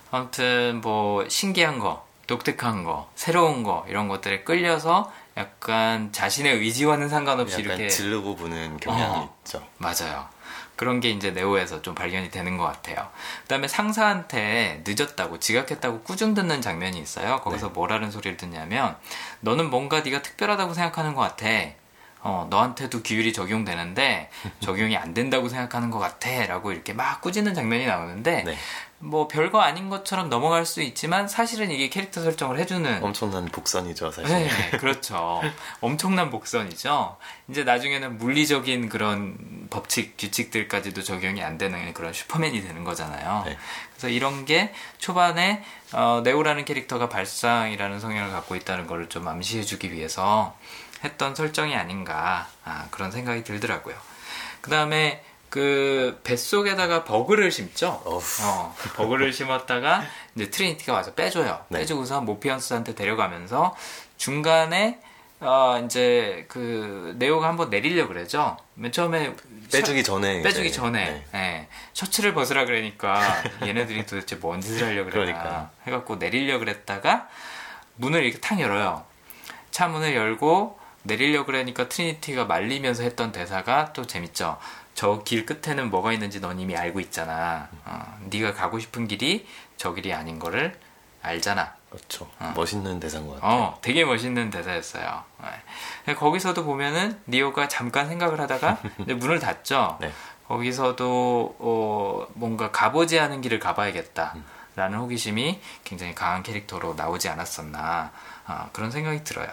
아무튼 뭐 신기한 거, 독특한 거, 새로운 거 이런 것들에 끌려서 약간 자신의 의지와는 상관없이 이렇게 질르고 보는 경향이 어, 있죠. 맞아요. 그런 게 이제 네오에서 좀 발견이 되는 것 같아요. 그다음에 상사한테 늦었다고 지각했다고 꾸중 듣는 장면이 있어요. 거기서 네. 뭐라는 소리를 듣냐면 너는 뭔가 네가 특별하다고 생각하는 것 같아. 어, 너한테도 기율이 적용되는데 적용이 안 된다고 생각하는 것 같아. 라고 이렇게 막 꾸짖는 장면이 나오는데 네. 뭐 별거 아닌 것처럼 넘어갈 수 있지만 사실은 이게 캐릭터 설정을 해주는 엄청난 복선이죠 사실. 네, 그렇죠. 엄청난 복선이죠. 이제 나중에는 물리적인 그런 법칙 규칙들까지도 적용이 안 되는 그런 슈퍼맨이 되는 거잖아요. 네. 그래서 이런 게 초반에 어, 네오라는 캐릭터가 발상이라는 성향을 갖고 있다는 걸 좀 암시해주기 위해서 했던 설정이 아닌가 아, 그런 생각이 들더라고요. 그 다음에 그 뱃속에다가 버그를 심죠. 어, 버그를 심었다가 이제 트리니티가 와서 빼줘요. 네. 빼주고서 모피어스한테 데려가면서 중간에 어 이제 그 네오가 한번 내리려 그러죠. 맨 처음에 빼주기 전에 빼주기 이제, 전에 네. 네. 셔츠를 벗으라 그러니까 얘네들이 도대체 뭔 짓을 하려 그러나 그러니까. 해갖고 내리려 그랬다가 문을 이렇게 탁 열어요. 차 문을 열고 내리려 그러니까 트리니티가 말리면서 했던 대사가 또 재밌죠. 저 길 끝에는 뭐가 있는지 넌 이미 알고 있잖아. 어, 네가 가고 싶은 길이 저 길이 아닌 거를 알잖아. 그렇죠. 어. 멋있는 대사인 것 같아요. 어, 되게 멋있는 대사였어요. 네. 거기서도 보면은 니오가 잠깐 생각을 하다가 <laughs> 문을 닫죠. 네. 거기서도 어, 뭔가 가보지 않은 길을 가봐야겠다. 음. 라는 호기심이 굉장히 강한 캐릭터로 나오지 않았었나 어, 그런 생각이 들어요.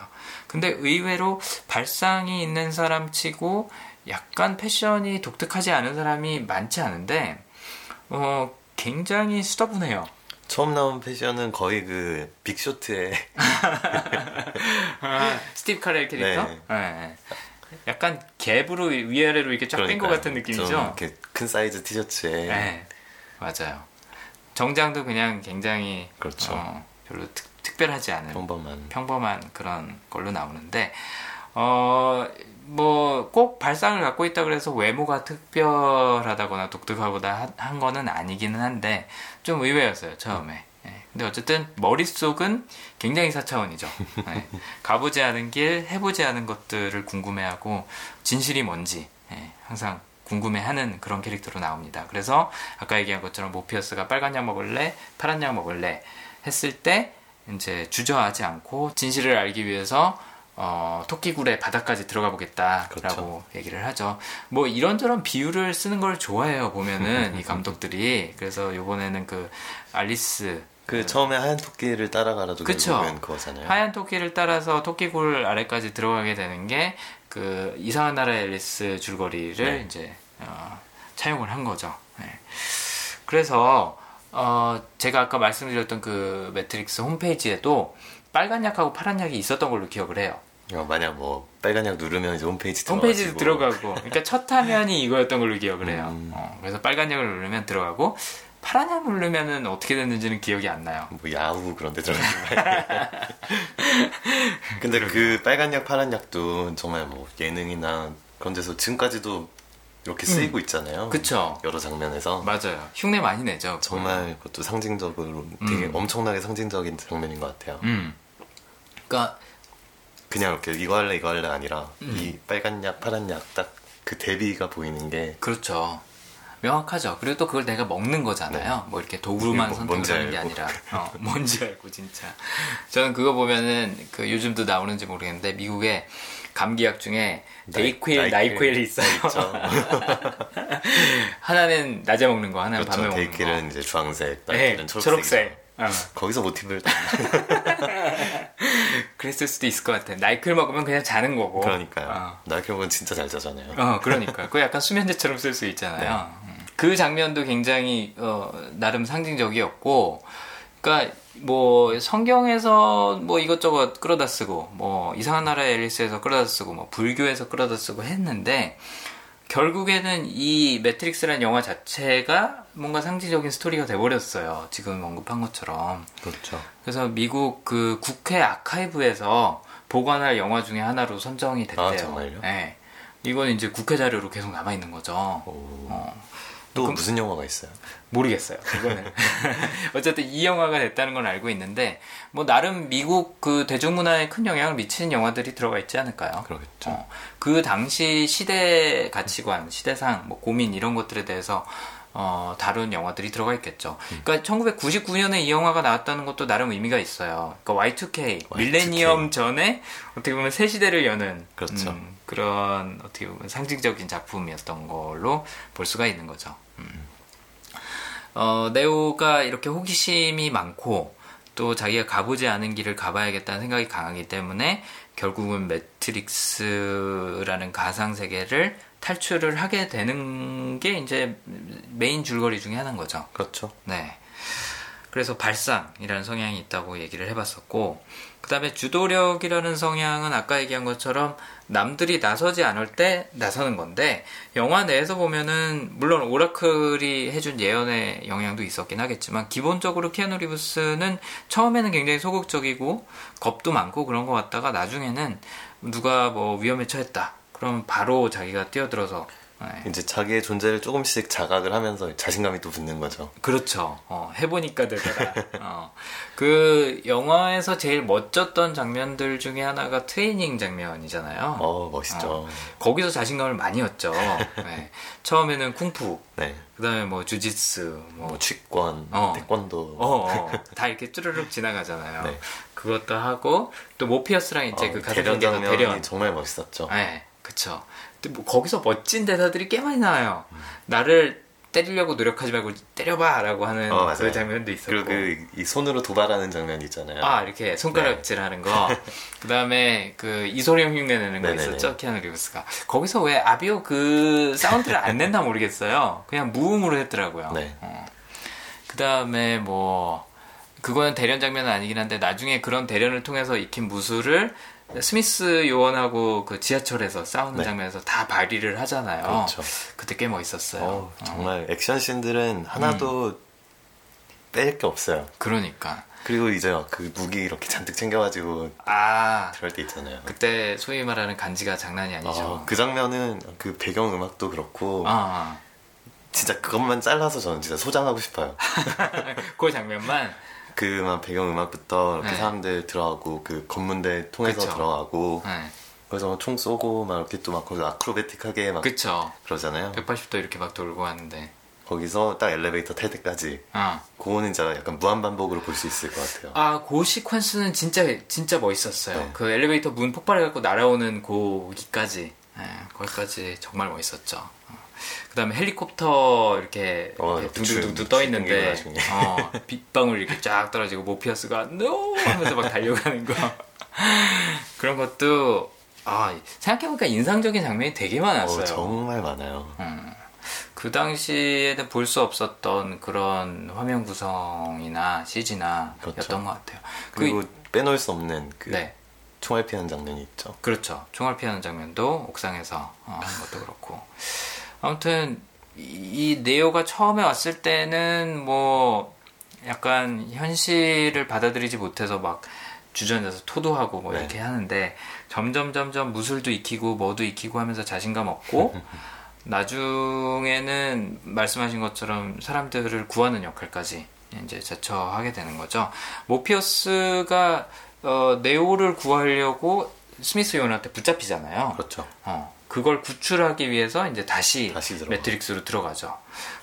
근데 의외로 발상이 있는 사람 치고 약간 패션이 독특하지 않은 사람이 많지 않은데 어, 굉장히 수더분해요. 처음 나온 패션은 거의 그 빅쇼트의 <laughs> 아, 스티브 카렐 캐릭터. 네. 네. 약간 Gap으로 위아래로 이렇게 쫙 뺀 것 같은 느낌이죠. 이렇게 큰 사이즈 티셔츠에. 네, 맞아요. 정장도 그냥 굉장히 그렇죠. 어, 별로 특, 별하지 않은 평범한 평범한 그런 걸로 나오는데 어 뭐 꼭 발상을 갖고 있다 그래서 외모가 특별하다거나 독특하거나 한 거는 아니기는 한데 좀 의외였어요 처음에. 네. 근데 어쨌든 머릿속은 굉장히 사차원이죠. 네. <laughs> 가보지 않은 길, 해보지 않은 것들을 궁금해하고 진실이 뭔지 네. 항상 궁금해하는 그런 캐릭터로 나옵니다. 그래서 아까 얘기한 것처럼 모피어스가 빨간 약 먹을래, 파란 약 먹을래 했을 때 이제 주저하지 않고 진실을 알기 위해서 어, 토끼굴의 바닥까지 들어가 보겠다라고 그렇죠. 얘기를 하죠. 뭐 이런저런 비유를 쓰는 걸 좋아해요. 보면은 <laughs> 이 감독들이 그래서 요번에는 그 알리스 그, 그 처음에 하얀 토끼를 따라가라도 그쵸 그거잖아요. 하얀 토끼를 따라서 토끼굴 아래까지 들어가게 되는 게 그 이상한 나라의 앨리스 줄거리를 네. 이제 어, 차용을 한 거죠. 네. 그래서 어, 제가 아까 말씀드렸던 그 매트릭스 홈페이지에도 빨간 약하고 파란 약이 있었던 걸로 기억을 해요. 어, 만약 뭐 빨간 약 누르면 이제 홈페이지 홈페이지 들어가고 <laughs> 그러니까 첫 화면이 이거였던 걸로 기억을 해요. 음. 어, 그래서 빨간 약을 누르면 들어가고 파란 약 누르면은 어떻게 됐는지는 기억이 안 나요. 뭐 야후 그런 데 들어가는 <laughs> 근데 그 빨간 약 파란 약도 정말 뭐 예능이나 그런 데서 지금까지도 이렇게 쓰이고 음. 있잖아요. 그쵸. 여러 장면에서. 맞아요. 흉내 많이 내죠. 정말 그것도 상징적으로 되게 음. 엄청나게 상징적인 장면인 것 같아요. 음. 그러니까 그냥 이렇게 이거 할래 이거 할래 아니라 음. 이 빨간 약 파란 약 딱 그 대비가 보이는 게 그렇죠. 명확하죠. 그리고 또 그걸 내가 먹는 거잖아요. 네. 뭐 이렇게 도구로만 뭐, 선택하는 게 아니라 <laughs> 어, 뭔지 알고 진짜. 저는 그거 보면은 그 요즘도 나오는지 모르겠는데 미국에 감기약 중에 데이퀄, 나이퀄이 있어요. <laughs> 하나는 낮에 먹는 거, 하나는 그렇죠. 밤에 먹는 거. 데이퀄은 이제 주황색, 나이퀄은 네, 초록색. 초록색. 어. 거기서 모티브를 <laughs> 그랬을 수도 있을 것 같아. 나이클 먹으면 그냥 자는 거고. 그러니까요. 어. 나이클 먹으면 진짜 잘 자잖아요. 어, 그러니까. 그거 약간 수면제처럼 쓸 수 있잖아요. 네. 음. 그 장면도 굉장히 어, 나름 상징적이었고, 그러니까 뭐 성경에서 뭐 이것저것 끌어다 쓰고 뭐 이상한 나라의 앨리스에서 끌어다 쓰고 뭐 불교에서 끌어다 쓰고 했는데 결국에는 이 매트릭스라는 영화 자체가 뭔가 상징적인 스토리가 돼버렸어요. 지금 언급한 것처럼. 그렇죠. 그래서 미국 그 국회 아카이브에서 보관할 영화 중에 하나로 선정이 됐대요. 아, 정말요? 네. 이건 이제 국회 자료로 계속 남아 있는 거죠. 어. 또 그럼, 무슨 영화가 있어요? 모르겠어요. 그거는 <laughs> 어쨌든 이 영화가 됐다는 건 알고 있는데 뭐 나름 미국 그 대중문화에 큰 영향을 미치는 영화들이 들어가 있지 않을까요? 그렇겠죠. 어, 그 당시 시대 가치관, 시대상, 뭐 고민 이런 것들에 대해서 어, 다룬 영화들이 들어가 있겠죠. 음. 그러니까 1999년에 이 영화가 나왔다는 것도 나름 의미가 있어요. 그러니까 Y2K, Y2K. 밀레니엄 전에 어떻게 보면 새 시대를 여는 그렇죠. 음, 그런 어떻게 보면 상징적인 작품이었던 걸로 볼 수가 있는 거죠. 음. 어, 네오가 이렇게 호기심이 많고 또 자기가 가보지 않은 길을 가봐야겠다는 생각이 강하기 때문에 결국은 매트릭스라는 가상 세계를 탈출을 하게 되는 게 이제 메인 줄거리 중에 하나인 거죠. 그렇죠. 네. 그래서 발상이라는 성향이 있다고 얘기를 해봤었고, 그 다음에 주도력이라는 성향은 아까 얘기한 것처럼 남들이 나서지 않을 때 나서는 건데, 영화 내에서 보면은, 물론 오라클이 해준 예언의 영향도 있었긴 하겠지만, 기본적으로 키아누 리브스는 처음에는 굉장히 소극적이고, 겁도 많고 그런 것 같다가 나중에는 누가 뭐 위험에 처했다. 그럼 바로 자기가 뛰어들어서 네. 이제 자기의 존재를 조금씩 자각을 하면서 자신감이 또 붙는 거죠. 그렇죠. 어, 해보니까 되더라. 어. 그 영화에서 제일 멋졌던 장면들 중에 하나가 트레이닝 장면이잖아요. 어, 멋있죠. 어, 거기서 자신감을 많이 얻죠. 네. 처음에는 쿵푸. 네. 그다음에 뭐 주짓수, 뭐, 뭐 취권, 어. 태권도, 어, 어, 다 이렇게 쭈르륵 지나가잖아요. 네. 그것도 하고 또 모피어스랑 이제 어, 그 가상 대련 장면이 정말 멋있었죠. 네. 그쵸. 뭐 거기서 멋진 대사들이 꽤 많이 나와요. 음. 나를 때리려고 노력하지 말고 때려봐라고 하는 어, 그 장면도 있었고 그리고 그, 이 손으로 도발하는 장면 있잖아요. 아 이렇게 손가락질하는 네. 거. <laughs> 그 다음에 그 이소룡 흉내 내는 거 네네네. 있었죠 키아누 리브스가. 거기서 왜 아비오 그 사운드를 안 낸다 모르겠어요. 그냥 무음으로 했더라고요. 네. 어. 그 다음에 뭐 그거는 대련 장면은 아니긴 한데 나중에 그런 대련을 통해서 익힌 무술을 스미스 요원하고 그 지하철에서 싸우는 네. 장면에서 다 발휘를 하잖아요. 그렇죠. 그때 꽤 멋있었어요. 어, 정말 액션 씬들은 하나도 음. 뺄게 없어요. 그러니까. 그리고 이제 그 무기 이렇게 잔뜩 챙겨가지고 아 들어갈 때 있잖아요. 그때 소위 말하는 간지가 장난이 아니죠. 어, 그 장면은 그 배경 음악도 그렇고 아. 진짜 그것만 잘라서 저는 진짜 소장하고 싶어요. <laughs> 그 장면만 그만 배경 음악부터 이렇게 네. 사람들 들어가고 그 검문대 통해서 그쵸. 들어가고 네. 그래서 총 쏘고 막 이렇게 또 막 거기 아크로베틱하게 막 그쵸. 그러잖아요. 180도 이렇게 막 돌고 하는데 거기서 딱 엘리베이터 탈 때까지 어. 그거는 진짜 약간 무한 반복으로 볼 수 있을 것 같아요. 아, 그 시퀀스는 진짜 진짜 멋있었어요. 네. 그 엘리베이터 문 폭발해갖고 날아오는 고기까지 네, 거기까지 정말 멋있었죠. 그 다음에 헬리콥터 이렇게, 어, 이렇게 둥둥둥둥 떠 있는데, 어, 빗방울 이렇게 쫙 떨어지고, 모피어스가, NO! 하면서 막 달려가는 거. <laughs> 그런 것도, 아, 생각해보니까 인상적인 장면이 되게 많았어요. 어, 정말 많아요. 음. 그 당시에는 볼 수 없었던 그런 화면 구성이나 CG나 그렇죠. 였던 것 같아요. 그리고 그, 빼놓을 수 없는 그 네. 총알 피하는 장면이 있죠. 그렇죠. 총알 피하는 장면도 옥상에서 어, 한 것도 그렇고. 아무튼 이 네오가 처음에 왔을 때는 뭐 약간 현실을 받아들이지 못해서 막 주전에서 토도하고 뭐 네. 이렇게 하는데 점점 점점 무술도 익히고 뭐도 익히고 하면서 자신감 얻고 <laughs> 나중에는 말씀하신 것처럼 사람들을 구하는 역할까지 이제 자처하게 되는 거죠. 모피어스가 어, 네오를 구하려고 스미스 요원한테 붙잡히잖아요. 그렇죠. 어, 그걸 구출하기 위해서 이제 다시, 다시 매트릭스로 들어가죠.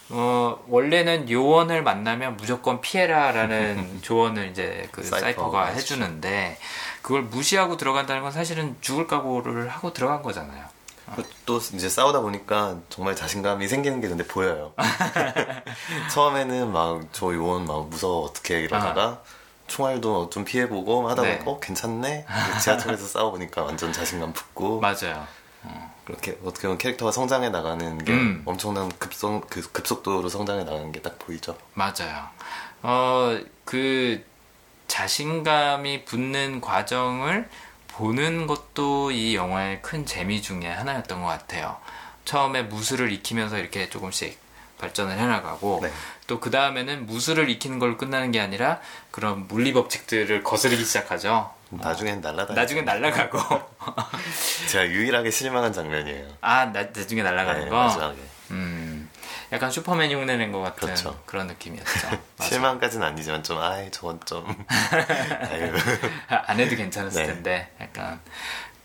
어, 원래는 요원을 만나면 무조건 피해라라는 <laughs> 조언을 이제 그 사이퍼, 가 해주는데 그걸 무시하고 들어간다는 건 사실은 죽을 각오를 하고 들어간 거잖아요. 어. 또 이제 싸우다 보니까 정말 자신감이 생기는 게 근데 보여요. <laughs> 처음에는 막 저 요원 막 무서워 어떻게 이러다가 아. 총알도 좀 피해보고 하다 보니까 네. 어 괜찮네 지하철에서 <laughs> 싸워보니까 완전 자신감 붙고 맞아요. 어. 그렇게 어떻게 보면 캐릭터가 성장해 나가는 게 음. 엄청난 급속 그 급속도로 성장해 나가는 게 딱 보이죠. 맞아요. 어 그 자신감이 붙는 과정을 보는 것도 이 영화의 큰 재미 중에 하나였던 것 같아요. 처음에 무술을 익히면서 이렇게 조금씩 발전을 해나가고 네. 또그 다음에는 무술을 익히는 걸로 끝나는 게 아니라 그런 물리 법칙들을 거스르기 시작하죠. 나중엔 날라다. 나중엔 날라가고. <laughs> 제가 유일하게 실망한 장면이에요. 아 나, 나중에 날라가는 네, 거. 마지막에. 음. 약간 슈퍼맨 흉내낸 것 같은 그렇죠. 그런 느낌이었죠. <laughs> 실망까지는 아니지만 좀 아이 저건 좀 <laughs> 안 해도 괜찮았을 네. 텐데 약간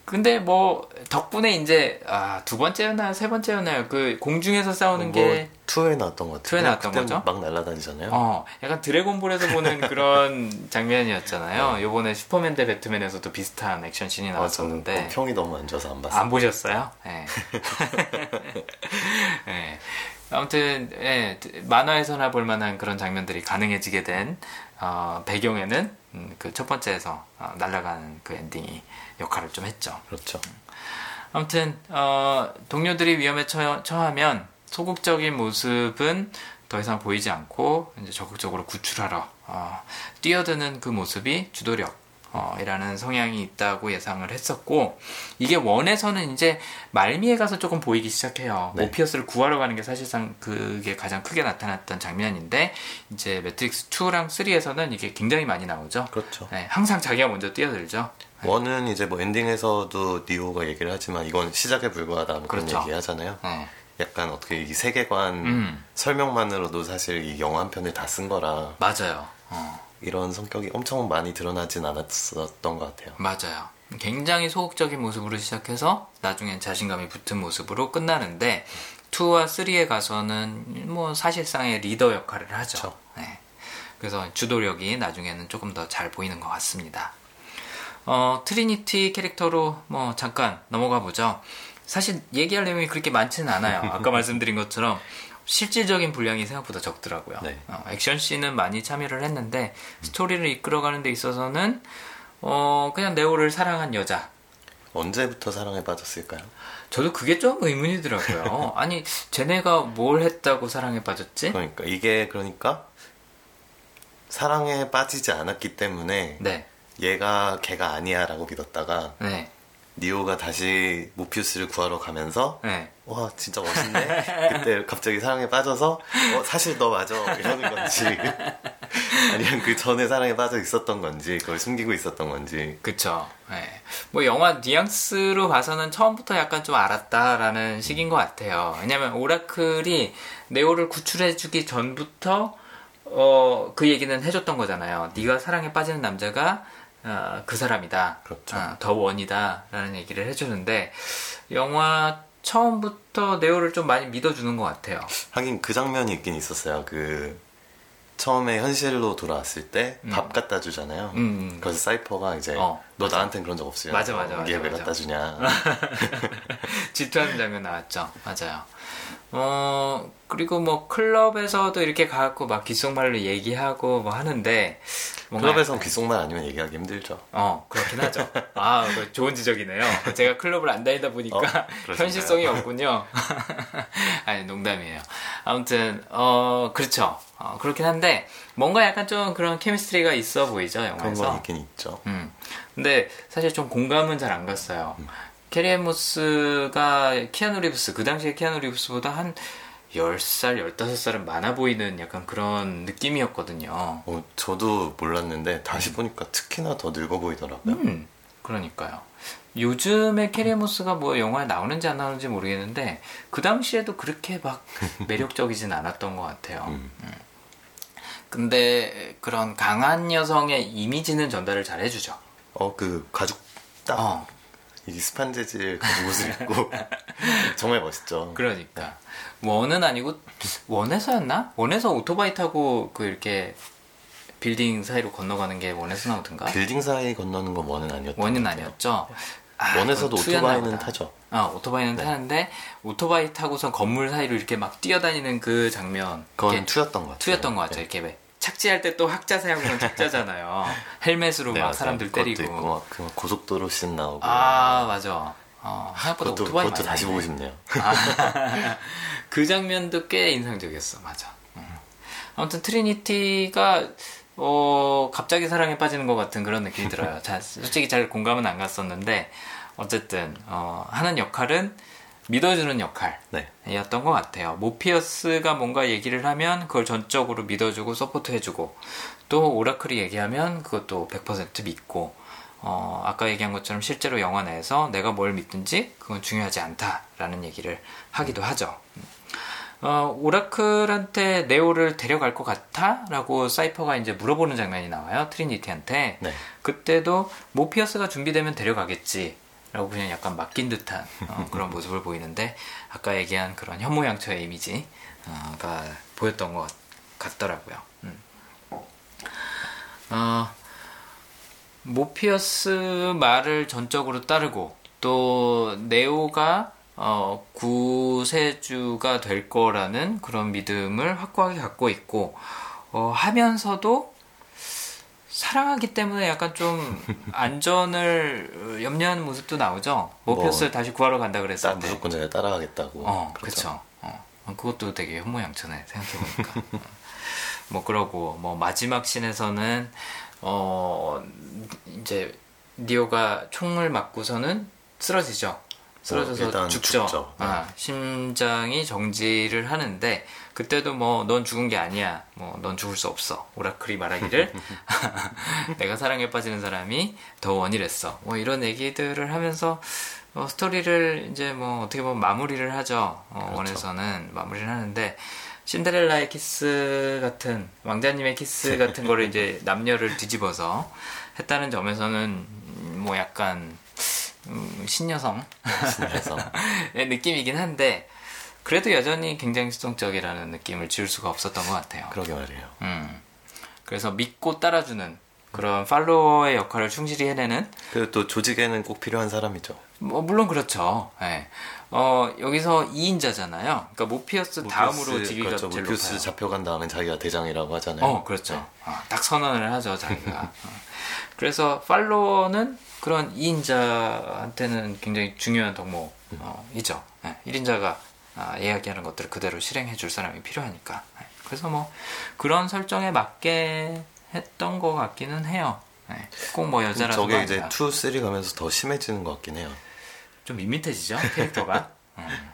근데 뭐 덕분에 이제 아, 두 번째였나요 세 번째였나요 그 공중에서 싸우는 뭐, 게 투에 나왔던 것 같아요. 투에 나왔던 거죠. 막 날아다니잖아요. 어, 약간 드래곤볼에서 보는 그런 <laughs> 장면이었잖아요. 네. 요번에 슈퍼맨 대 배트맨에서도 비슷한 액션 씬이 나왔었는데 아, 평이 너무 안 좋아서 안 봤어요. 안 보셨어요? 네. 네. <laughs> 아무튼 예, 만화에서나 볼 만한 그런 장면들이 가능해지게 된 어, 배경에는 음, 그첫 번째에서 어, 날아가는 그 엔딩이 역할을 좀 했죠. 그렇죠. 아무튼 어, 동료들이 위험에 처, 처하면 소극적인 모습은 더 이상 보이지 않고 이제 적극적으로 구출하러 어, 뛰어드는 그 모습이 주도력 어, 이라는 성향이 있다고 예상을 했었고 이게 one에서는 이제 말미에 가서 조금 보이기 시작해요. 네. 모피어스를 구하러 가는 게 사실상 그게 가장 크게 나타났던 장면인데 이제 매트릭스 2랑 3에서는 이게 굉장히 많이 나오죠. 그렇죠. 네, 항상 자기가 먼저 뛰어들죠. 네. one은 이제 뭐 엔딩에서도 니오가 얘기를 하지만 이건 시작에 불과하다 뭐 그런 그렇죠. 얘기 하잖아요. 네. 약간 어떻게 이 세계관 음. 설명만으로도 사실 이 영화 한 편을 다 쓴 거라. 맞아요. 어. 이런 성격이 엄청 많이 드러나진 않았었던 것 같아요. 맞아요. 굉장히 소극적인 모습으로 시작해서 나중엔 자신감이 붙은 모습으로 끝나는데 2와 3에 가서는 뭐 사실상의 리더 역할을 하죠. 네. 그래서 주도력이 나중에는 조금 더 잘 보이는 것 같습니다. 어, 트리니티 캐릭터로 뭐 잠깐 넘어가 보죠. 사실 얘기할 내용이 그렇게 많지는 않아요. <laughs> 아까 말씀드린 것처럼 실질적인 분량이 생각보다 적더라고요. 네. 어, 액션 씬은 많이 참여를 했는데 스토리를 이끌어가는 데 있어서는 어, 그냥 네오를 사랑한 여자. 언제부터 사랑에 빠졌을까요? 저도 그게 좀 의문이더라고요. <laughs> 아니, 쟤네가 뭘 했다고 사랑에 빠졌지? 그러니까 이게 그러니까 사랑에 빠지지 않았기 때문에 네. 얘가 걔가 아니야라고 믿었다가 네. 니오가 다시 모피우스를 구하러 가면서 네. 와 진짜 멋있네. 그때 갑자기 사랑에 빠져서 어 사실 너 맞아. 이러는 건지. <laughs> 아니면 그 전에 사랑에 빠져 있었던 건지 그걸 숨기고 있었던 건지. 그쵸. 네. 뭐 영화 뉘앙스로 봐서는 처음부터 약간 좀 알았다라는 식인 것 같아요. 왜냐면 오라클이 네오를 구출해주기 전부터 어, 그 얘기는 해줬던 거잖아요. 네가 사랑에 빠지는 남자가 어, 그 사람이다. 그렇죠. 어, 더 원이다라는 얘기를 해주는데 영화 처음부터 네오를 좀 많이 믿어주는 것 같아요. 하긴 그 장면이 있긴 있었어요. 그 처음에 현실로 돌아왔을 때밥 음. 갖다 주잖아요. 음, 음. 그래서 사이퍼가 이제 어, 너. 나한텐 그런 적 없어요. 맞아 맞아. 맞아 얘왜 갖다 주냐. <laughs> 질투하는 장면 나왔죠. 맞아요. 어 그리고 뭐 클럽에서도 이렇게 가갖고 막 귓속말로 얘기하고 뭐 하는데 클럽에선 귓속말 아니면 얘기하기 힘들죠. 어 그렇긴 하죠. 아 좋은 지적이네요. 제가 클럽을 안 다니다 보니까 어, 현실성이 없군요. <laughs> 아니 농담이에요. 아무튼 어 그렇죠. 어, 그렇긴 한데 뭔가 약간 좀 그런 chemistry가 있어 보이죠 영화에서. 그런 건 있긴 있죠. 음. 근데 사실 좀 공감은 잘 안 갔어요. 음. 캐리 앤 모스가 키아누 리브스 그 당시에 키아누 리브스보다 한 10살, 15살은 많아 보이는 약간 그런 느낌이었거든요. 어, 저도 몰랐는데 다시 보니까 특히나 더 늙어 보이더라고요. 음, 그러니까요. 요즘에 캐리 앤 모스가 뭐 영화에 나오는지 안 나오는지 모르겠는데 그 당시에도 그렇게 막 <laughs> 매력적이진 않았던 것 같아요. 음. 음. 근데 그런 강한 여성의 이미지는 전달을 잘 해주죠. 어, 그 가죽 딱 어. 이 스판 재질 옷을 입고 정말 멋있죠. 그러니까 원은 아니고 원에서였나? 원에서 오토바이 타고 그 이렇게 빌딩 사이로 건너가는 게 원에서 나오던가? 빌딩 사이 건너는 건 원은 아니었죠. 원은 아니었죠. 아, 원에서도 오토바이는 타죠. 아, 오토바이는 네. 타는데 오토바이 타고선 건물 사이로 이렇게 막 뛰어다니는 그 장면. 그건 투였던 것 같아요. 투였던 것 같아요. 네. 이렇게 착지할 때 또 학자 사용하는 착자잖아요. <laughs> 헬멧으로 네, 막 사람들 때리고. 있고, 막, 그 고속도로 씬 나오고. 아 맞아. 어, 생각보다 그것도, 오토바이 그것도 다시 보고 싶네요. 아, <laughs> 그 장면도 꽤 인상적이었어. 맞아. 음. 아무튼 트리니티가 어, 갑자기 사랑에 빠지는 것 같은 그런 느낌이 들어요. 자, 솔직히 잘 공감은 안 갔었는데, 어쨌든, 어, 하는 역할은 믿어주는 역할이었던 네. 것 같아요. 모피어스가 뭔가 얘기를 하면 그걸 전적으로 믿어주고 support해주고, 또 오라클이 얘기하면 그것도 100% 믿고, 어, 아까 얘기한 것처럼 실제로 영화 내에서 내가 뭘 믿든지 그건 중요하지 않다라는 얘기를 하기도 하죠. 어, 오라클한테 네오를 데려갈 것 같아? 라고 사이퍼가 이제 물어보는 장면이 나와요. 트리니티한테. 네. 그때도 모피어스가 준비되면 데려가겠지. 라고 그냥 약간 맡긴 듯한 어, 그런 모습을 보이는데 아까 얘기한 그런 현모양처의 이미지가 보였던 것 같더라고요. 음. 어, 모피어스 말을 전적으로 따르고 또 네오가 어, 구세주가 될 거라는 그런 믿음을 확고하게 갖고 있고 어, 하면서도 사랑하기 때문에 약간 좀 안전을 염려하는 모습도 나오죠. 모피어스를 뭐, 다시 구하러 간다 그랬을 때 무조건 제가 따라가겠다고. 어, 그렇죠. 어, 그것도 되게 현모양처네 생각해보니까. <laughs> 어. 뭐 그러고 뭐 마지막 씬에서는 어 이제 니오가 총을 맞고서는 쓰러지죠. 쓰러져서 어, 죽죠. 죽죠. 아, 네. 심장이 정지를 하는데 그때도 뭐 넌 죽은 게 아니야. 뭐 넌 죽을 수 없어. 오라클이 말하기를 <laughs> 내가 사랑에 빠지는 사람이 더 원이랬어. 뭐 이런 얘기들을 하면서 어, 스토리를 이제 뭐 어떻게 보면 마무리를 하죠. 어, 그렇죠. one에서는 마무리를 하는데 신데렐라의 키스 같은 왕자님의 키스 같은 거를 이제 남녀를 뒤집어서 했다는 점에서는 뭐 약간 음, 신여성 신여성의 <laughs> 느낌이긴 한데 그래도 여전히 굉장히 수동적이라는 느낌을 지울 수가 없었던 것 같아요. 그러게 말이에요. 음. 그래서 믿고 따라주는 그런 팔로워의 역할을 충실히 해내는. 그리고 또 조직에는 꼭 필요한 사람이죠. 뭐 물론 그렇죠. 네. 어 여기서 2인자잖아요. 그러니까 모피어스, 모피어스 다음으로 지위가 그렇죠. 제일 모피어스 높아요. 잡혀간 다음에 자기가 대장이라고 하잖아요. 어 그렇죠. 네. 어, 딱 선언을 하죠 자기가. 어. 그래서 팔로워는 그런 2인자한테는 굉장히 중요한 덕목이죠. 음. 네. 1인자가 아, 이야기하는 것들을 그대로 실행해 줄 사람이 필요하니까. 네. 그래서 뭐 그런 설정에 맞게 했던 것 같기는 해요. 네. 꼭뭐 여자라서. 저게 이제 2, 3 가면서 더 심해지는 것 같긴 해요. 좀 밋밋해지죠 캐릭터가. 음.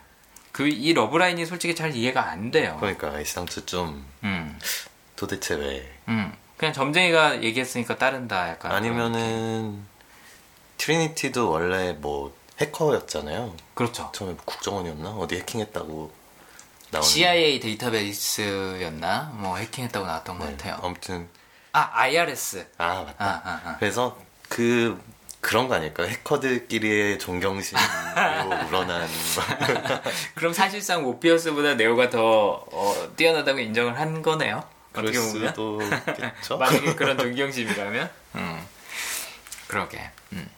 그이 러브라인이 솔직히 잘 이해가 안 돼요. 그러니까 이상트 좀 음. 도대체 왜? 음. 그냥 점쟁이가 얘기했으니까 따른다 약간. 아니면은 트리니티도 원래 뭐 해커였잖아요. 그렇죠. 처음에 국정원이었나 어디 해킹했다고 나오는. CIA 데이터베이스였나 뭐 해킹했다고 나왔던 네, 것 같아요. 아무튼 아 IRS. 아 맞다. 아, 아, 아. 그래서 그 그런 거 아닐까요? 해커들끼리의 존경심으로 <laughs> 우러난. 그럼 사실상 모피어스보다 네오가 더 어, 뛰어나다고 인정을 한 거네요. 어떻게 보면. 수도 겠죠. <laughs> 만약에 그런 존경심이라면. 음. 그러게. 음.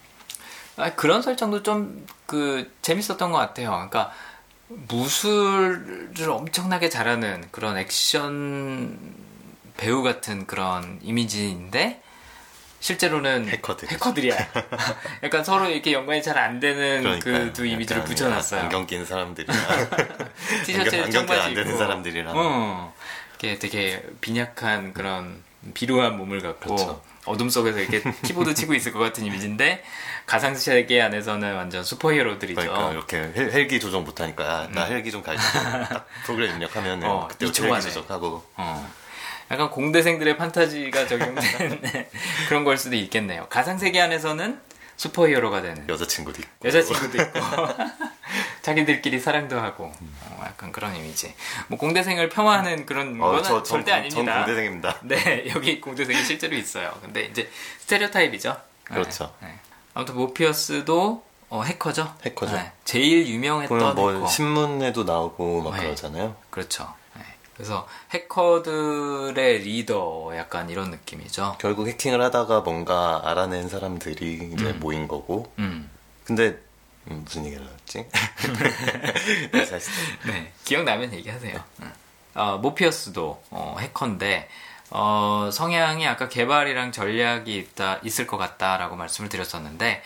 아, 그런 설정도 좀 그 재밌었던 것 같아요. 그러니까 무술을 엄청나게 잘하는 그런 액션 배우 같은 그런 이미지인데 실제로는 해커들. 해커들이야. <laughs> 약간 서로 이렇게 연관이 잘 안 되는 그 두 이미지를 붙여놨어요. 안경 낀 사람들이랑 티셔츠에 청바지 안 되는 사람들이랑 어, 이렇게 되게 빈약한 그런 비루한 몸을 갖고 그렇죠. 어둠 속에서 이렇게 <laughs> 키보드 치고 있을 것 같은 이미지인데 가상 세계 안에서는 완전 슈퍼히어로들이죠. 그러니까 이렇게 헬, 기 조정 못하니까 나 음. 헬기 좀 가르쳐. <laughs> 프로그램 입력하면 어, 그때 헬기 조정하고. 어. 약간 공대생들의 판타지가 적용된 <laughs> 그런 걸 수도 있겠네요. 가상 세계 안에서는 슈퍼히어로가 되는 여자친구도 있고 여자친구도 있고 <laughs> <laughs> 자기들끼리 사랑도 하고 어, 약간 그런 이미지. 뭐 공대생을 폄하하는 그런 어, 건 저, 절대 전, 아닙니다. 전 공대생입니다. <laughs> 네 여기 공대생이 실제로 있어요. 근데 이제 스테레오타입이죠. 그렇죠. 네, 네. 아무튼 모피어스도 어, 해커죠. 해커죠. 네, 제일 유명했던 뭐 해커. 신문에도 나오고 막 네. 그러잖아요. 그렇죠. 그래서 해커들의 리더 약간 이런 느낌이죠. 결국 해킹을 하다가 뭔가 알아낸 사람들이 이제 음. 모인 거고. 음. 근데 음, 무슨 얘기를 하지? <laughs> 네, 네, 기억나면 얘기하세요. 어, 모피어스도 어, 해커인데 어, 성향이 아까 개발이랑 전략이 있다 있을 것 같다라고 말씀을 드렸었는데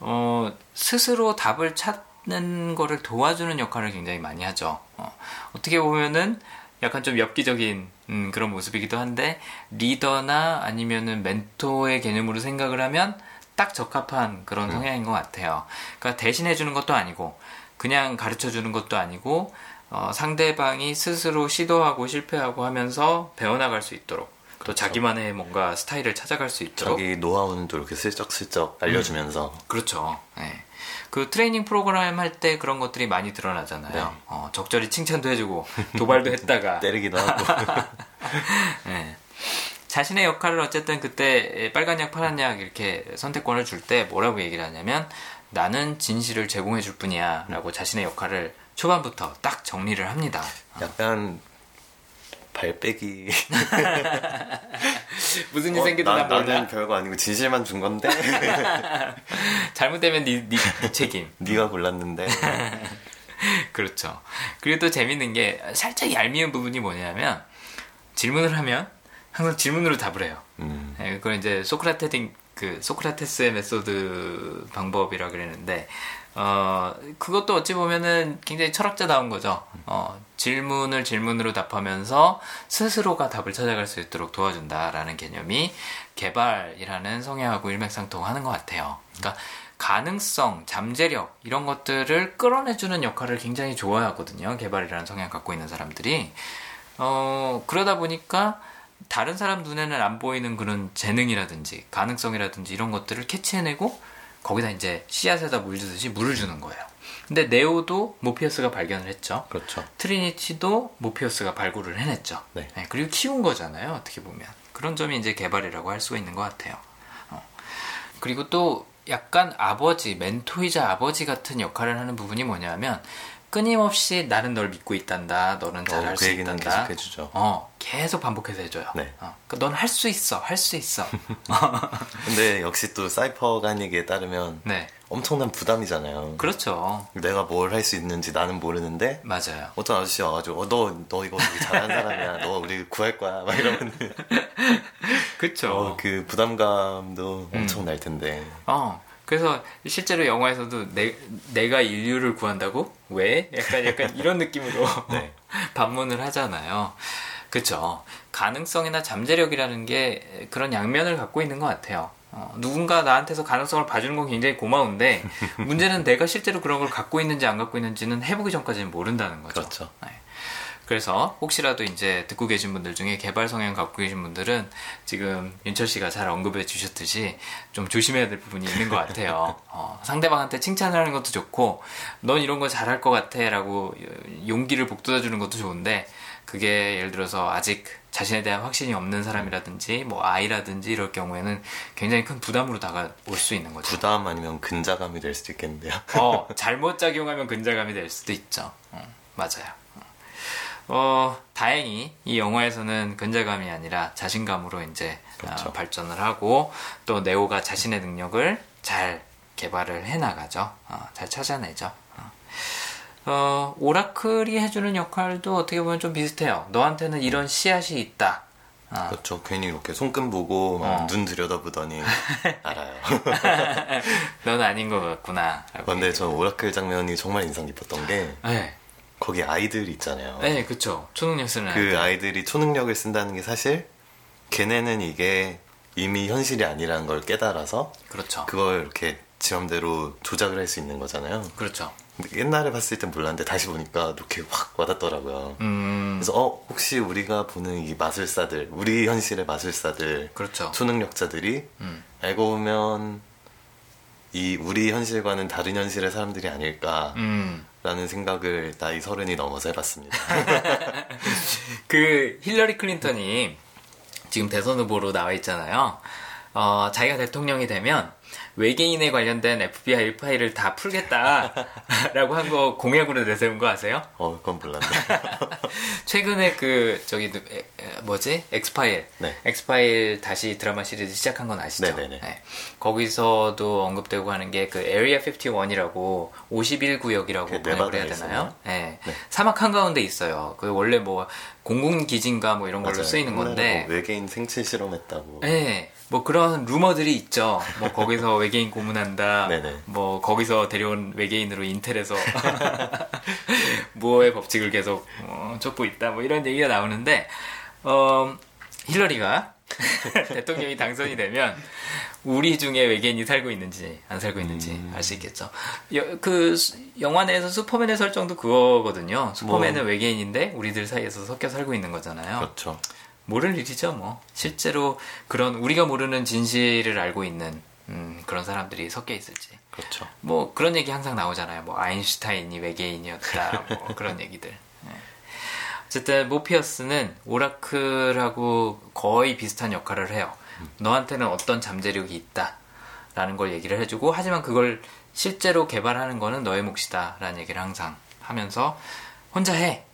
어, 스스로 답을 찾는 거를 도와주는 역할을 굉장히 많이 하죠. 어, 떻게 보면은 약간 좀 엽기적인 음, 그런 모습이기도 한데 리더나 아니면은 멘토의 개념으로 생각을 하면 딱 적합한 그런 음. 성향인 것 같아요. 그러니까 대신해 주는 것도 아니고 그냥 가르쳐 주는 것도 아니고 어, 상대방이 스스로 시도하고 실패하고 하면서 배워나갈 수 있도록 또 그렇죠. 자기만의 뭔가 스타일을 찾아갈 수 있도록 자기 노하우는 또 이렇게 슬쩍슬쩍 알려주면서 음, 그렇죠. 네. 그 트레이닝 프로그램 할 때 그런 것들이 많이 드러나잖아요. 네. 어, 적절히 칭찬도 해주고 도발도 <laughs> 했다가 때리기도 하고. <laughs> 네. 자신의 역할을 어쨌든 그때 빨간 약, 파란 약 이렇게 선택권을 줄 때 뭐라고 얘기를 하냐면 나는 진실을 제공해 줄 뿐이야 라고 자신의 역할을 초반부터 딱 정리를 합니다. 약간 발빼기 <laughs> <laughs> 무슨 일 어, 생기든 난, 나는 별거 아니고 진실만 준 건데. <laughs> 잘못되면 네, 네, 네 책임. 네가 골랐는데. <laughs> 그렇죠. 그리고 또 재밌는 게 살짝 얄미운 부분이 뭐냐면 질문을 하면 항상 질문으로 답을 해요. 음. 네, 그걸 이제 소크라테스 그 소크라테스의 method 방법이라 그랬는데 어, 그것도 어찌 보면은 굉장히 철학자다운 거죠. 어, 질문을 질문으로 답하면서 스스로가 답을 찾아갈 수 있도록 도와준다라는 개념이 개발이라는 성향하고 일맥상통하는 것 같아요. 그러니까 가능성, 잠재력 이런 것들을 끌어내주는 역할을 굉장히 좋아하거든요. 개발이라는 성향 갖고 있는 사람들이 어, 그러다 보니까 다른 사람 눈에는 안 보이는 그런 재능이라든지 가능성이라든지 이런 것들을 캐치해내고 거기다 이제 씨앗에다 물 주듯이 물을 주는 거예요. 근데 네오도 모피어스가 발견을 했죠. 그렇죠. 트리니티도 모피어스가 발굴을 해냈죠. 네. 네, 그리고 키운 거잖아요. 어떻게 보면 그런 점이 이제 개발이라고 할 수가 있는 것 같아요. 어. 그리고 또 약간 아버지, 멘토이자 아버지 같은 역할을 하는 부분이 뭐냐면 끊임없이 나는 널 믿고 있단다. 너는 잘할 어, 수 그 있단다. 계속 해주죠. 어, 계속 반복해서 해줘요. 네. 어, 그러니까 넌할 수 있어, 할 수 있어. <laughs> 근데 역시 또 사이퍼가 한 얘기에 따르면 네. 엄청난 부담이잖아요. 그렇죠. 내가 뭘 할 수 있는지 나는 모르는데 맞아요. 어떤 아저씨 와가지고 어, 너, 너 이거 되게 잘하는 사람이야. 너 우리 구할 거야. 막 이러면 <laughs> 그쵸. 어, 그 부담감도 엄청 음. 날 텐데. 어. 그래서 실제로 영화에서도 내, 내가 인류를 구한다고? 왜? 약간 약간 이런 느낌으로 <laughs> 네. <laughs> 반문을 하잖아요. 그렇죠. 가능성이나 잠재력이라는 게 그런 양면을 갖고 있는 것 같아요. 어, 누군가 나한테서 가능성을 봐주는 건 굉장히 고마운데 <laughs> 문제는 내가 실제로 그런 걸 갖고 있는지 안 갖고 있는지는 해보기 전까지는 모른다는 거죠. 그렇죠. 네. 그래서 혹시라도 이제 듣고 계신 분들 중에 개발 성향 갖고 계신 분들은 지금 윤철 씨가 잘 언급해 주셨듯이 좀 조심해야 될 부분이 있는 것 같아요. 어, 상대방한테 칭찬을 하는 것도 좋고, 넌 이런 거 잘할 것 같아 라고 용기를 북돋아 주는 것도 좋은데, 그게 예를 들어서 아직 자신에 대한 확신이 없는 사람이라든지, 뭐 아이라든지 이럴 경우에는 굉장히 큰 부담으로 다가올 수 있는 거죠. 부담 아니면 근자감이 될 수도 있겠는데요. 어, 잘못 작용하면 근자감이 될 수도 있죠. 어, 맞아요. 어, 다행히 이 영화에서는 근자감이 아니라 자신감으로 이제 어, 그렇죠. 어, 발전을 하고 또 네오가 자신의 능력을 잘 개발을 해 나가죠. 어, 잘 찾아내죠. 어. 어, 오라클이 해주는 역할도 어떻게 보면 좀 비슷해요. 너한테는 이런 씨앗이 있다. 어. 그렇죠. 괜히 이렇게 손금 보고 어. 눈 들여다보더니 <laughs> 알아요. <laughs> 넌 아닌 것 같구나. 근데 저 오라클 장면이 정말 인상 깊었던 게 네. 거기 아이들 있잖아요. 네, 그쵸. 초능력 쓰는 그 아이들. 아이들이 초능력을 쓴다는 게 사실 걔네는 이게 이미 현실이 아니라는 걸 깨달아서 그렇죠. 그걸 이렇게 지맘대로 조작을 할 수 있는 거잖아요. 그렇죠. 옛날에 봤을 땐 몰랐는데 다시 보니까 이렇게 확 와닿더라고요. 음... 그래서 어 혹시 우리가 보는 이 마술사들, 우리 현실의 마술사들, 그렇죠. 초능력자들이 음. 알고 보면 이 우리 현실과는 다른 현실의 사람들이 아닐까. 음. 라는 생각을 나이 서른이 넘어서 해봤습니다. <laughs> 그 힐러리 클린턴이 지금 대선 후보로 나와 있잖아요. 어, 자기가 대통령이 되면 외계인에 관련된 FBI 파일을 다 풀겠다라고 한 거 공약으로 내세운 거 아세요? 어, 그건 몰랐네. <laughs> 최근에 그 저기 뭐지 엑스파일, 네. 엑스파일 다시 드라마 시리즈 시작한 건 아시죠? 네네네. 네. 거기서도 언급되고 하는 게 그 Area 51이라고 51구역이라고 번역을 해야 되나요? 네. 네. 사막 한 가운데 있어요. 그 원래 뭐 공군 기진가 뭐 이런 걸로 쓰이는 건데 뭐 외계인 생체 실험했다고. 네. 뭐 그런 루머들이 있죠. 뭐 거기서 <laughs> 외계인 고문한다. 네네. 뭐 거기서 데려온 외계인으로 인텔에서 <laughs> 무어의 법칙을 계속 어, 쫓고 있다. 뭐 이런 얘기가 나오는데 어, 힐러리가 <laughs> 대통령이 당선이 되면 우리 중에 외계인이 살고 있는지 안 살고 있는지 음. 알수 있겠죠. 여, 그 영화 내에서 슈퍼맨의 설정도 그거거든요. 슈퍼맨은 뭐. 외계인인데 우리들 사이에서 섞여 살고 있는 거잖아요. 그렇죠. 모를 일이죠, 뭐. 실제로 그런 우리가 모르는 진실을 알고 있는 음, 그런 사람들이 섞여 있을지. 그렇죠. 뭐 그런 얘기 항상 나오잖아요. 뭐 아인슈타인이 외계인이었다. <laughs> 뭐 그런 얘기들. 네. 어쨌든 모피어스는 오라클하고 거의 비슷한 역할을 해요. 음. 너한테는 어떤 잠재력이 있다. 라는 걸 얘기를 해주고 하지만 그걸 실제로 개발하는 거는 너의 몫이다. 라는 얘기를 항상 하면서 혼자 해.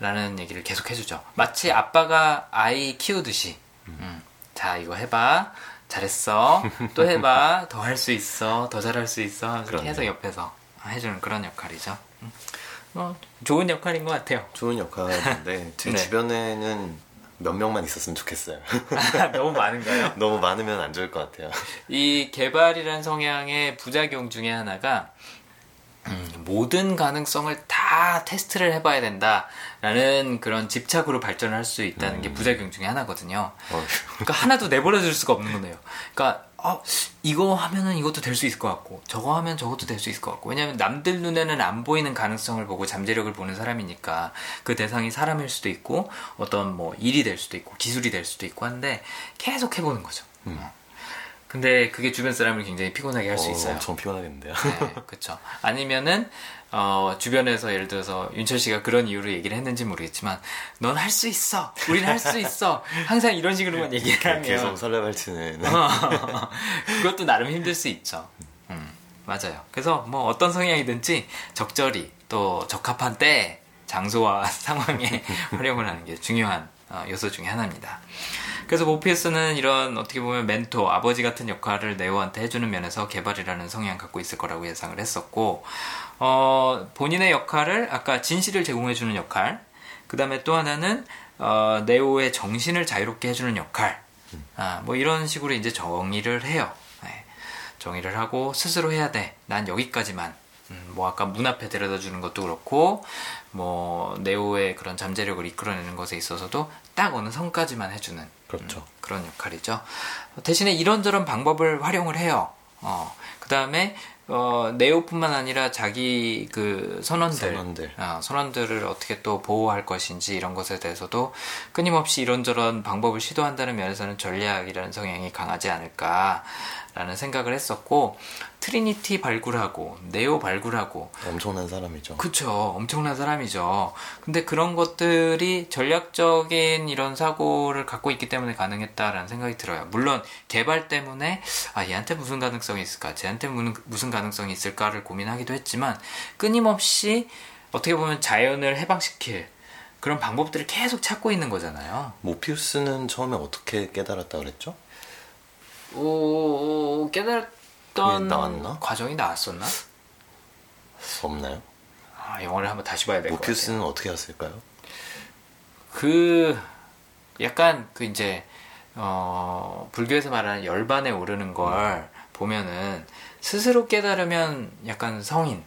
라는 얘기를 계속 해주죠. 마치 아빠가 아이 키우듯이. 음, 자, 이거 해봐. 잘했어. 또 <laughs> 해봐. 더 할 수 있어. 더 잘할 수 있어. 하면서 계속 옆에서 해주는 그런 역할이죠. 음. 어, 좋은 역할인 것 같아요. 좋은 역할인데, <laughs> 제 네. 주변에는 몇 명만 있었으면 좋겠어요. <laughs> 너무 많은가요? 너무 많으면 안 좋을 것 같아요. 이 개발이란 성향의 부작용 중에 하나가 음, 모든 가능성을 다 테스트를 해봐야 된다라는 그런 집착으로 발전을 할 수 있다는 음. 게 부작용 중에 하나거든요. 그러니까 하나도 내버려 둘 수가 없는 거네요. 그러니까 어, 이거 하면은 이것도 될 수 있을 것 같고 저거 하면 저것도 될 수 있을 것 같고 왜냐하면 남들 눈에는 안 보이는 가능성을 보고 잠재력을 보는 사람이니까 그 대상이 사람일 수도 있고 어떤 뭐 일이 될 수도 있고 기술이 될 수도 있고 한데 계속 해보는 거죠. 음. 근데 그게 주변 사람을 굉장히 피곤하게 할수 어, 있어요. 엄청 피곤하겠는데요. 네, 그렇죠. 아니면은 어, 주변에서 예를 들어서 윤철 씨가 그런 이유로 얘기를 했는지 모르겠지만 넌 할 수 있어. 우린 할 수 있어. 항상 이런 식으로만 얘기를 하면 계속 설레발치는 <laughs> 그것도 나름 힘들 수 있죠. 음, 맞아요. 그래서 뭐 어떤 성향이든지 적절히 또 적합한 때 장소와 <laughs> 상황에 활용을 하는 게 중요한 어, 요소 중에 하나입니다. 그래서 모피우스는 이런 어떻게 보면 멘토, 아버지 같은 역할을 네오한테 해주는 면에서 개발이라는 성향 갖고 있을 거라고 예상을 했었고, 어, 본인의 역할을 아까 진실을 제공해주는 역할, 그 다음에 또 하나는 어, 네오의 정신을 자유롭게 해주는 역할, 아, 뭐 이런 식으로 이제 정의를 해요. 네. 정의를 하고 스스로 해야 돼. 난 여기까지만. 음, 뭐 아까 문 앞에 데려다 주는 것도 그렇고 뭐 네오의 그런 잠재력을 이끌어내는 것에 있어서도 딱 어느 선까지만 해주는 그렇죠. 음, 그런 역할이죠. 대신에 이런저런 방법을 활용을 해요. 어, 그 다음에 어, 네오뿐만 아니라 자기 그 선원들, 선원들. 어, 선원들을 어떻게 또 보호할 것인지 이런 것에 대해서도 끊임없이 이런저런 방법을 시도한다는 면에서는 전략이라는 성향이 강하지 않을까 라는 생각을 했었고 트리니티 발굴하고 네오 발굴하고 엄청난 사람이죠. 그쵸 엄청난 사람이죠. 근데 그런 것들이 전략적인 이런 사고를 갖고 있기 때문에 가능했다라는 생각이 들어요. 물론 개발 때문에 아 얘한테 무슨 가능성이 있을까, 쟤한테 무슨 가능성이 있을까를 고민하기도 했지만 끊임없이 어떻게 보면 자이언을 해방시킬 그런 방법들을 계속 찾고 있는 거잖아요. 모피우스는 처음에 어떻게 깨달았다 그랬죠? 오, 깨달았던 나왔나? 과정이 나왔었나? 없나요? 아, 영화를 한번 다시 봐야 될 것 같아요. 모피우스는 어떻게 했을까요? 그 약간 그 이제 어, 불교에서 말하는 열반에 오르는 걸 음. 보면은 스스로 깨달으면 약간 성인,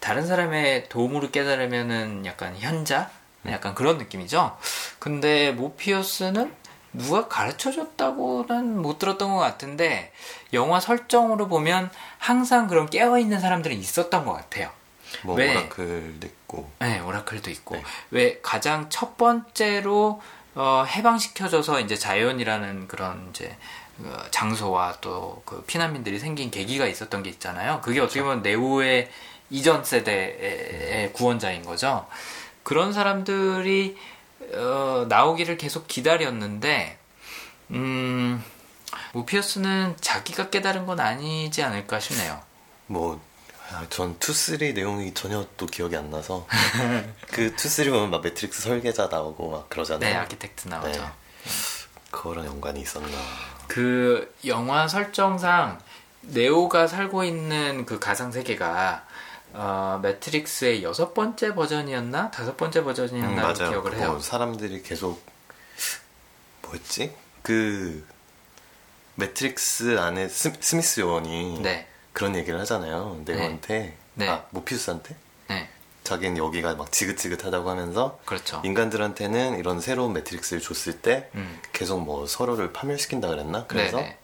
다른 사람의 도움으로 깨달으면은 약간 현자, 약간 그런 느낌이죠. 근데 모피어스는 누가 가르쳐 줬다고는 못 들었던 것 같은데 영화 설정으로 보면 항상 그런 깨어 있는 사람들은 있었던 것 같아요. 뭐 왜, 오라클도 있고. 네, 오라클도 있고. 네. 왜 가장 첫 번째로 어, 해방시켜줘서 이제 자연이라는 그런 이제 그 장소와 또 그 피난민들이 생긴 계기가 있었던 게 있잖아요. 그게 어떻게 보면 네오의 이전 세대의 구원자인 거죠. 그런 사람들이 어, 나오기를 계속 기다렸는데 음, 모피어스는 자기가 깨달은 건 아니지 않을까 싶네요. 뭐, 아, 전 two three 내용이 전혀 또 기억이 안 나서 <laughs> 그 two three 보면 막 매트릭스 설계자 나오고 막 그러잖아요. 네, Architect 나오죠. 네. 그거랑 연관이 있었나. 그 영화 설정상 네오가 살고 있는 그 가상 세계가 어, 매트릭스의 여섯 번째 버전이었나 다섯 번째 버전이었나 음, 기억을 해요. 사람들이 계속 뭐였지? 그 매트릭스 안에 스, 미스 요원이 네. 그런 얘기를 하잖아요. 네오한테 네. 아 모피우스한테 네. 자기는 여기가 막 지긋지긋하다고 하면서 그렇죠. 인간들한테는 이런 새로운 매트릭스를 줬을 때 음. 계속 뭐 서로를 파멸시킨다 그랬나? 그래서 네네.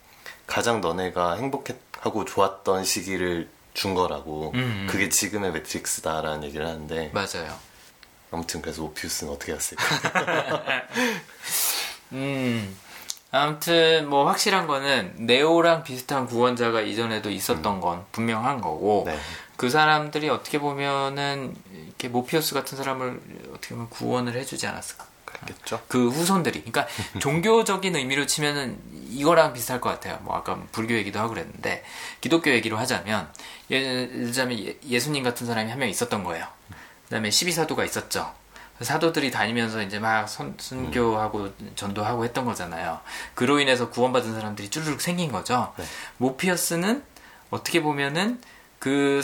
가장 너네가 행복하고 좋았던 시기를 준 거라고 음, 음. 그게 지금의 매트릭스다라는 얘기를 하는데 맞아요. 아무튼 그래서 오피우스는 어떻게 했을까? <laughs> 음. 아무튼 뭐 확실한 거는 네오랑 비슷한 구원자가 이전에도 있었던 음. 건 분명한 거고 네. 그 사람들이 어떻게 보면은 이렇게 모피우스 같은 사람을 어떻게 보면 구원을 해주지 않았을까? 그렇겠죠. 그 후손들이. 그러니까 <laughs> 종교적인 의미로 치면은 이거랑 비슷할 것 같아요. 뭐 아까 불교 얘기도 하고 그랬는데 기독교 얘기로 하자면 예를 들자면 예수님 같은 사람이 한 명 있었던 거예요. 그다음에 12사도가 있었죠. 사도들이 다니면서 이제 막 선, 순교하고 전도하고 했던 거잖아요. 그로 인해서 구원받은 사람들이 쭈르륵 생긴 거죠. 네. 모피어스는 어떻게 보면은 그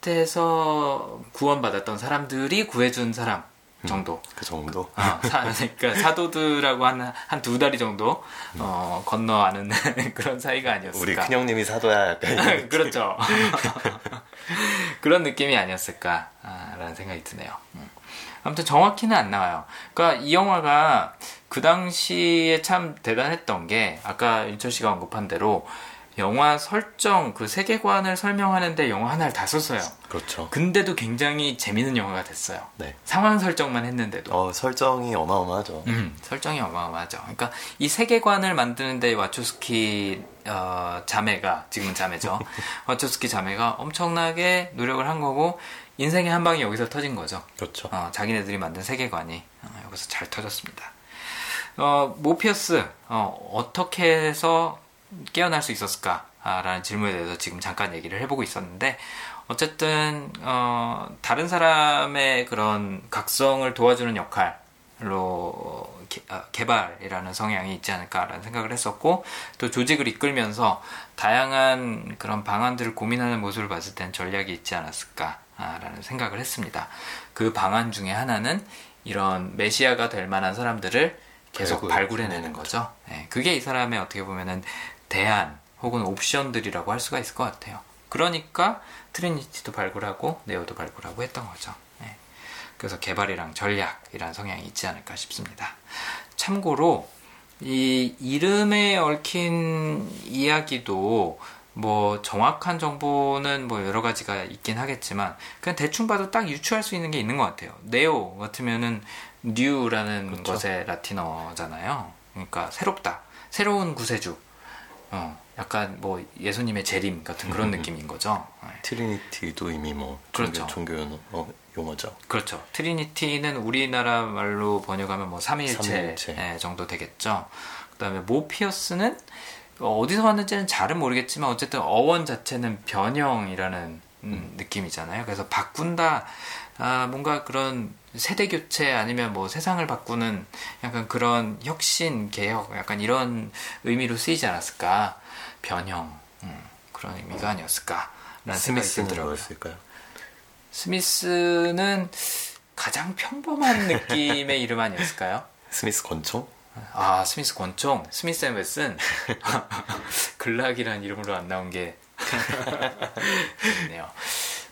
사도들한테서 구원받았던 사람들이 구해준 사람 음, 정도. 그 정도. 어, 사, 그러니까 사도들하고 한 한 두 다리 정도 음. 어, 건너 아는 <laughs> 그런 사이가 아니었을까. 우리 큰형님이 사도야. 약간 <laughs> 그렇죠. <laughs> 그런 느낌이 아니었을까라는 생각이 드네요. 음. 아무튼 정확히는 안 나와요. 그러니까 이 영화가 그 당시에 참 대단했던 게 아까 윤철 씨가 언급한 대로 영화 설정 그 세계관을 설명하는데 영화 하나를 다 썼어요. 그렇죠. 근데도 굉장히 재밌는 영화가 됐어요. 네. 상황 설정만 했는데도. 어, 설정이 어마어마하죠. 음, 설정이 어마어마하죠. 그러니까 이 세계관을 만드는데 와초스키 어, 자매가 지금은 자매죠. <laughs> 와초스키 자매가 엄청나게 노력을 한 거고 인생의 한 방이 여기서 터진 거죠. 그렇죠. 어, 자기네들이 만든 세계관이 어, 여기서 잘 터졌습니다. 어, 모피어스 어, 어떻게 해서 깨어날 수 있었을까라는 질문에 대해서 지금 잠깐 얘기를 해보고 있었는데 어쨌든 어, 다른 사람의 그런 각성을 도와주는 역할로 개, 어, 개발이라는 성향이 있지 않을까라는 생각을 했었고 또 조직을 이끌면서 다양한 그런 방안들을 고민하는 모습을 봤을 땐 전략이 있지 않았을까라는 생각을 했습니다. 그 방안 중에 하나는 이런 메시아가 될 만한 사람들을 계속 발굴. 해내는 거죠. 네, 그게 이 사람의 어떻게 보면은 대안 혹은 옵션들이라고 할 수가 있을 것 같아요. 그러니까 트리니티도 발굴하고 네오도 발굴하고 했던 거죠. 네. 그래서 개발이랑 전략이란 성향이 있지 않을까 싶습니다. 참고로 이 이름에 얽힌 이야기도 뭐 정확한 정보는 뭐 여러 가지가 있긴 하겠지만 그냥 대충 봐도 딱 유추할 수 있는 게 있는 것 같아요. 네오 같으면은 new라는 그렇죠. 것의 라틴어잖아요. 그러니까 새롭다, 새로운 구세주. 어, 약간 뭐 예수님의 재림 같은 그런 음. <laughs> 느낌인 거죠. 네. 트리니티도 이미 뭐 종교, 그렇죠. 종교 어, 용어죠. 그렇죠. 트리니티는 우리나라 말로 번역하면 뭐 삼일체, 삼일체. 네, 정도 되겠죠. 그다음에 모피어스는 어디서 왔는지는 잘은 모르겠지만 어쨌든 어원 자체는 변형이라는 음, 음. 느낌이잖아요. 그래서 바꾼다, 아, 뭔가 그런 세대 교체 아니면 뭐 세상을 바꾸는 약간 그런 혁신, 개혁, 약간 이런 의미로 쓰이지 않았을까? 변형, 음, 그런 의미가 아니었을까? 라는 생각이 들더라고요. 스미스는 가장 평범한 <laughs> 느낌의 이름 아니었을까요? 스미스 권총? 아, 스미스 권총? 스미스 앤 웨슨? <laughs> 글락이라는 이름으로 안 나온 게 <laughs> 좋네요.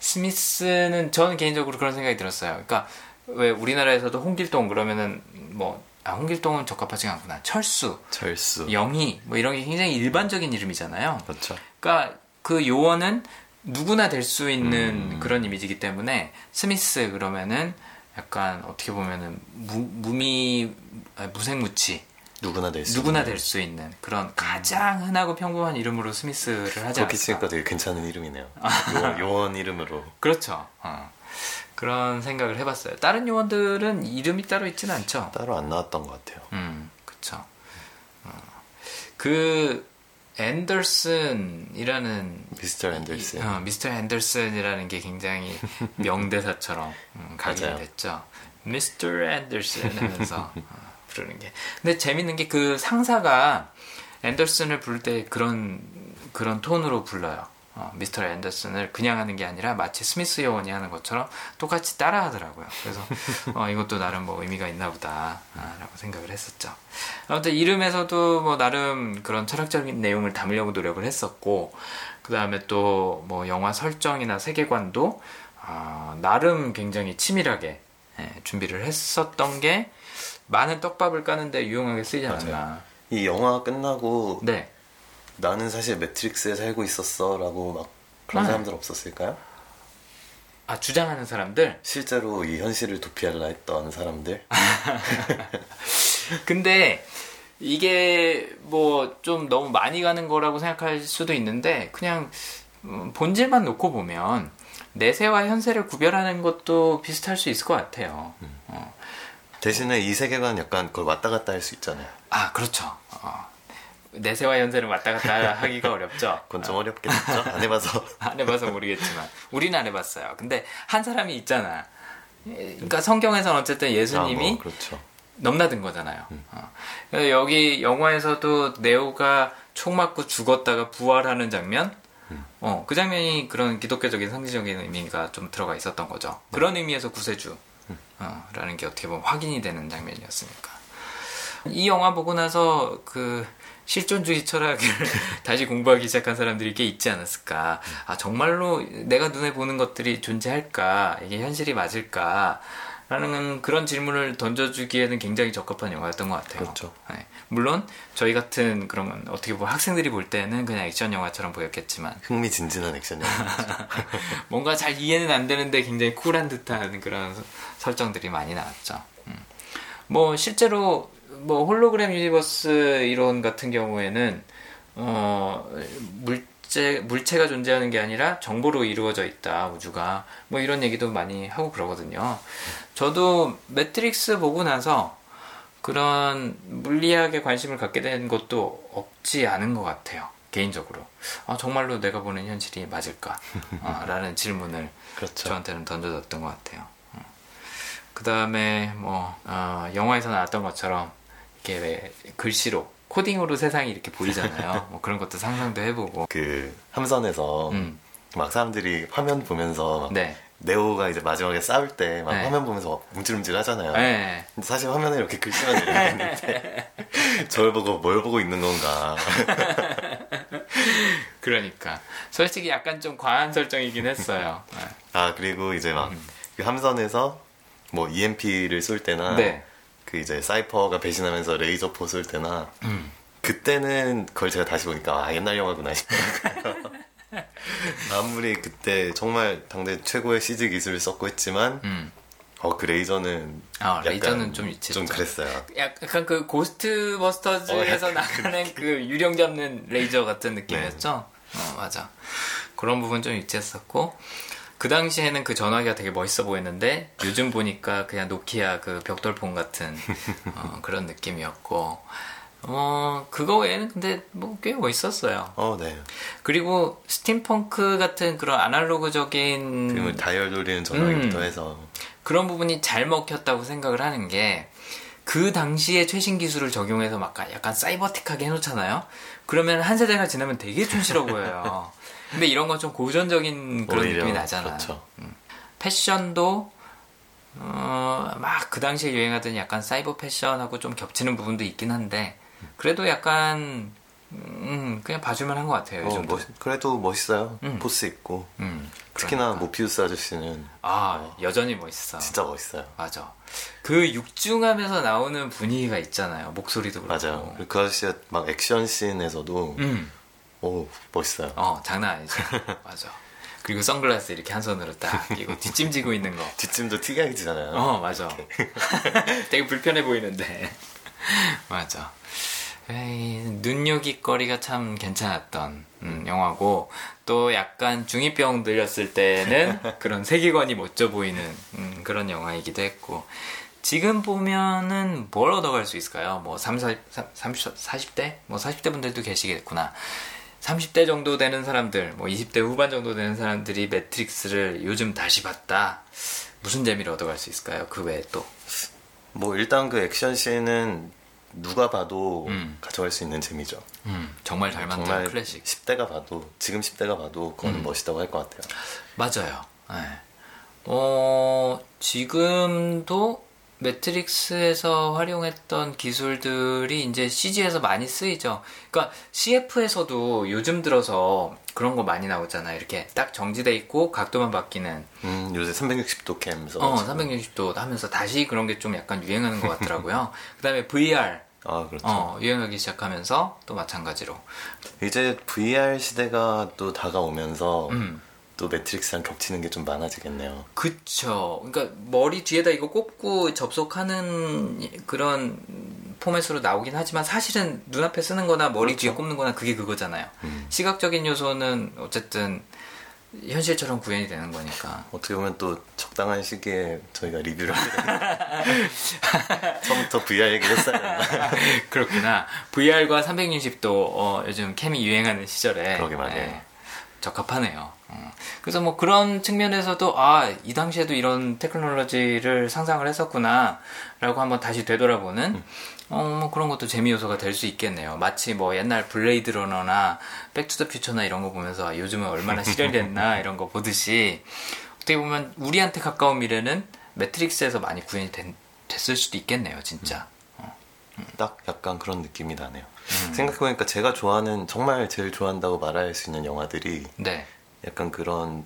스미스는 저는 개인적으로 그런 생각이 들었어요. 그러니까 왜 우리나라에서도 홍길동 그러면은 뭐 아, 홍길동은 적합하지 않구나. 철수, 철수, 영희 뭐 이런 게 굉장히 일반적인 이름이잖아요. 그렇죠. 그러니까 그 요원은 누구나 될 수 있는 음. 그런 이미지이기 때문에 스미스 그러면은 약간 어떻게 보면은 무, 무미 아, 무생무치 누구나 될 수 누구나 될 수 있는 그런 가장 흔하고 평범한 이름으로 스미스를 하지 않을까. 그렇게 치니까 되게 괜찮은 이름이네요. <laughs> 요원, 요원 이름으로. 그렇죠. 어. 그런 생각을 해봤어요. 다른 요원들은 이름이 따로 있지는 않죠. 따로 안 나왔던 것 같아요. 음, 그쵸. 어. 그 앤더슨이라는 미스터 앤더슨, 어, 미스터 앤더슨이라는 게 굉장히 명대사처럼 음, 각인이 됐죠. 미스터 앤더슨 하면서 어, 부르는 게. 근데 재밌는 게 그 상사가 앤더슨을 부를 때 그런 그런 톤으로 불러요. 어, 미스터 앤더슨을 그냥 하는 게 아니라 마치 스미스 요원이 하는 것처럼 똑같이 따라 하더라고요. 그래서 어, 이것도 나름 뭐 의미가 있나 보다 아, 라고 생각을 했었죠. 아무튼 이름에서도 뭐 나름 그런 철학적인 내용을 담으려고 노력을 했었고 그 다음에 또 뭐 영화 설정이나 세계관도 어, 나름 굉장히 치밀하게 예, 준비를 했었던 게 많은 떡밥을 까는데 유용하게 쓰이지 않았나. 이 영화 끝나고 네. 나는 사실 매트릭스에 살고 있었어라고 막 그런 아. 사람들 없었을까요? 아 주장하는 사람들? 실제로 이 현실을 도피하려 했던 사람들? <laughs> 근데 이게 뭐 좀 너무 많이 가는 거라고 생각할 수도 있는데 그냥 음, 본질만 놓고 보면 내세와 현세를 구별하는 것도 비슷할 수 있을 것 같아요. 음. 어. 대신에 이 세계관 약간 그걸 왔다 갔다 할 수 있잖아요. 아 그렇죠. 어. 내세와 현세를 왔다 갔다 <laughs> 하기가 어렵죠. 그건 좀 어렵겠죠. 안 해봐서. <laughs> 안 해봐서 모르겠지만 우리는 안 해봤어요. 근데 한 사람이 있잖아. 그러니까 성경에서는 어쨌든 예수님이 아, 뭐, 그렇죠. 넘나든 거잖아요. 음. 어. 여기 영화에서도 네오가 총 맞고 죽었다가 부활하는 장면, 음. 어, 그 장면이 그런 기독교적인 상징적인 의미가 좀 들어가 있었던 거죠. 네. 그런 의미에서 구세주, 음. 어, 라는 게 어떻게 보면 확인이 되는 장면이었으니까. 이 영화 보고 나서 그 실존주의 철학을 <laughs> 다시 공부하기 시작한 사람들이 꽤 있지 않았을까. 아, 정말로 내가 눈에 보는 것들이 존재할까? 이게 현실이 맞을까? 라는 그런 질문을 던져주기에는 굉장히 적합한 영화였던 것 같아요. 그렇죠. 네. 물론 저희 같은 그런 어떻게 보면 학생들이 볼 때는 그냥 액션 영화처럼 보였겠지만 흥미진진한 액션 영화. <laughs> 뭔가 잘 이해는 안 되는데 굉장히 쿨한 듯한 그런 설정들이 많이 나왔죠. 음. 뭐 실제로 뭐 홀로그램 universe 이론 같은 경우에는 어 물체 물체가 존재하는 게 아니라 정보로 이루어져 있다 우주가 뭐 이런 얘기도 많이 하고 그러거든요. 저도 매트릭스 보고 나서 그런 물리학에 관심을 갖게 된 것도 없지 않은 것 같아요. 개인적으로 아, 정말로 내가 보는 현실이 맞을까? 아, <laughs> 라는 질문을 그렇죠. 저한테는 던져줬던 것 같아요. 어. 그 다음에 뭐 어, 영화에서 나왔던 것처럼 이렇게 왜 글씨로 코딩으로 세상이 이렇게 보이잖아요. <laughs> 뭐 그런 것도 상상도 해보고. 그 함선에서 음. 막 사람들이 화면 보면서 막 네. 네오가 이제 마지막에 싸울 때막 네. 화면 보면서 움찔움찔 하잖아요. 네. 근데 사실 화면에 이렇게 글씨만 <laughs> 들어있는데 <laughs> 저를 보고 뭘 보고 있는 건가. <laughs> 그러니까 솔직히 약간 좀 과한 설정이긴 했어요. 네. 아 그리고 이제 막그 음. 함선에서 뭐 EMP를 쏠 때나 네. 그 이제 사이퍼가 배신하면서 레이저 포 쏠 때나 음. 그때는 그걸 제가 다시 보니까 아 옛날 영화구나 싶더라고요. 아무리 그때 정말 당대 최고의 CG 기술을 썼고 했지만 음. 어, 그 레이저는. 아, 레이저는 좀. 좀 그랬어요. 약간 그 고스트버스터즈에서 어, 나가는 그 유령 잡는 레이저 같은 느낌이었죠? 네. 어, 맞아. 그런 부분 좀 유치했었고. 그 당시에는 그 전화기가 되게 멋있어 보였는데 요즘 보니까 그냥 노키아 그 벽돌폰 같은 어, 그런 느낌이었고 어 그거 외에는 근데 뭐 꽤 멋있었어요. 어, 네. 그리고 스팀펑크 같은 그런 아날로그적인 그 다이얼 돌리는 전화기부터 음, 해서 그런 부분이 잘 먹혔다고 생각을 하는 게 그 당시에 최신 기술을 적용해서 막 약간 사이버틱하게 해놓잖아요. 그러면 한 세대가 지나면 되게 촌스러워 보여요. <laughs> 근데 이런 건 좀 고전적인 그런 느낌이 나잖아. 그렇죠. 음. 패션도 어, 막 그 당시에 유행하던 약간 사이버 패션하고 좀 겹치는 부분도 있긴 한데 그래도 약간 음, 그냥 봐줄만 한것 같아요. 어, 멋, 그래도 멋있어요. 음. 포스 있고. 음, 특히나 그러니까. 모피우스 아저씨는. 아, 어, 여전히 멋있어. 진짜 멋있어요. 맞아. 그 육중하면서 나오는 분위기가 있잖아요. 목소리도 그렇고. 맞아요. 그 아저씨가 막 액션 씬에서도 음. 오 멋있어요. 어 장난 아니죠. <laughs> 맞아. 그리고 선글라스 이렇게 한 손으로 딱 끼고 뒷짐 지고 있는 거. 뒷짐도 특이하게 지잖아요. 어 맞아. <laughs> 되게 불편해 보이는데 <laughs> 맞아. 에이, 눈요깃거리가 참 괜찮았던 음, 영화고 또 약간 중이병 들렸을 때는 <laughs> 그런 세계관이 멋져 보이는 음, 그런 영화이기도 했고 지금 보면은 뭘 얻어갈 수 있을까요? 뭐 3, 40, 30, 40대? 뭐 40대 분들도 계시겠구나. 30대 정도 되는 사람들, 뭐 20대 후반 정도 되는 사람들이 매트릭스를 요즘 다시 봤다. 무슨 재미를 얻어갈 수 있을까요? 그 외에 또. 뭐 일단 그 액션 씬은 누가 봐도 음. 가져갈 수 있는 재미죠. 음, 정말 잘 만든 정말 클래식. 10대가 봐도 지금 10대가 봐도 그건 음. 멋있다고 할 것 같아요. 맞아요. 네. 어, 지금도 매트릭스에서 활용했던 기술들이 이제 CG에서 많이 쓰이죠. 그러니까 CF에서도 요즘 들어서 그런 거 많이 나오잖아요. 이렇게 딱 정지돼 있고 각도만 바뀌는. 음, 요새 360도 캠 어, 360도 하면서 다시 그런 게 좀 약간 유행하는 것 같더라고요. <laughs> 그다음에 VR. 아, 그렇죠. 어, 유행하기 시작하면서 또 마찬가지로. 이제 VR 시대가 또 다가오면서 음. 또 매트릭스랑 겹치는 게 좀 많아지겠네요. 그쵸. 그러니까 머리 뒤에다 이거 꽂고 접속하는 그런 포맷으로 나오긴 하지만 사실은 눈앞에 쓰는 거나 머리 그렇죠. 뒤에 꼽는 거나 그게 그거잖아요. 음. 시각적인 요소는 어쨌든 현실처럼 구현이 되는 거니까. 어떻게 보면 또 적당한 시기에 저희가 리뷰를 하게 <laughs> 처음부터 VR 얘기를 했어야 했나. <laughs> 그렇구나. VR과 360도 어, 요즘 캠이 유행하는 시절에. 그러게 말이에요. 네, 적합하네요. 어. 그래서 뭐 그런 측면에서도 아, 이 당시에도 이런 테크놀로지를 상상을 했었구나 라고 한번 다시 되돌아보는 음. 어, 뭐 그런 것도 재미 요소가 될 수 있겠네요. 마치 뭐 옛날 블레이드 러너나 백투더 퓨처나 이런 거 보면서 아, 요즘은 얼마나 <laughs> 실현됐나 이런 거 보듯이 어떻게 보면 우리한테 가까운 미래는 매트릭스에서 많이 구현이 된, 됐을 수도 있겠네요, 진짜. 어. 음. 딱 약간 그런 느낌이 나네요. 음. 생각해보니까 제가 좋아하는 정말 제일 좋아한다고 말할 수 있는 영화들이 네. 약간 그런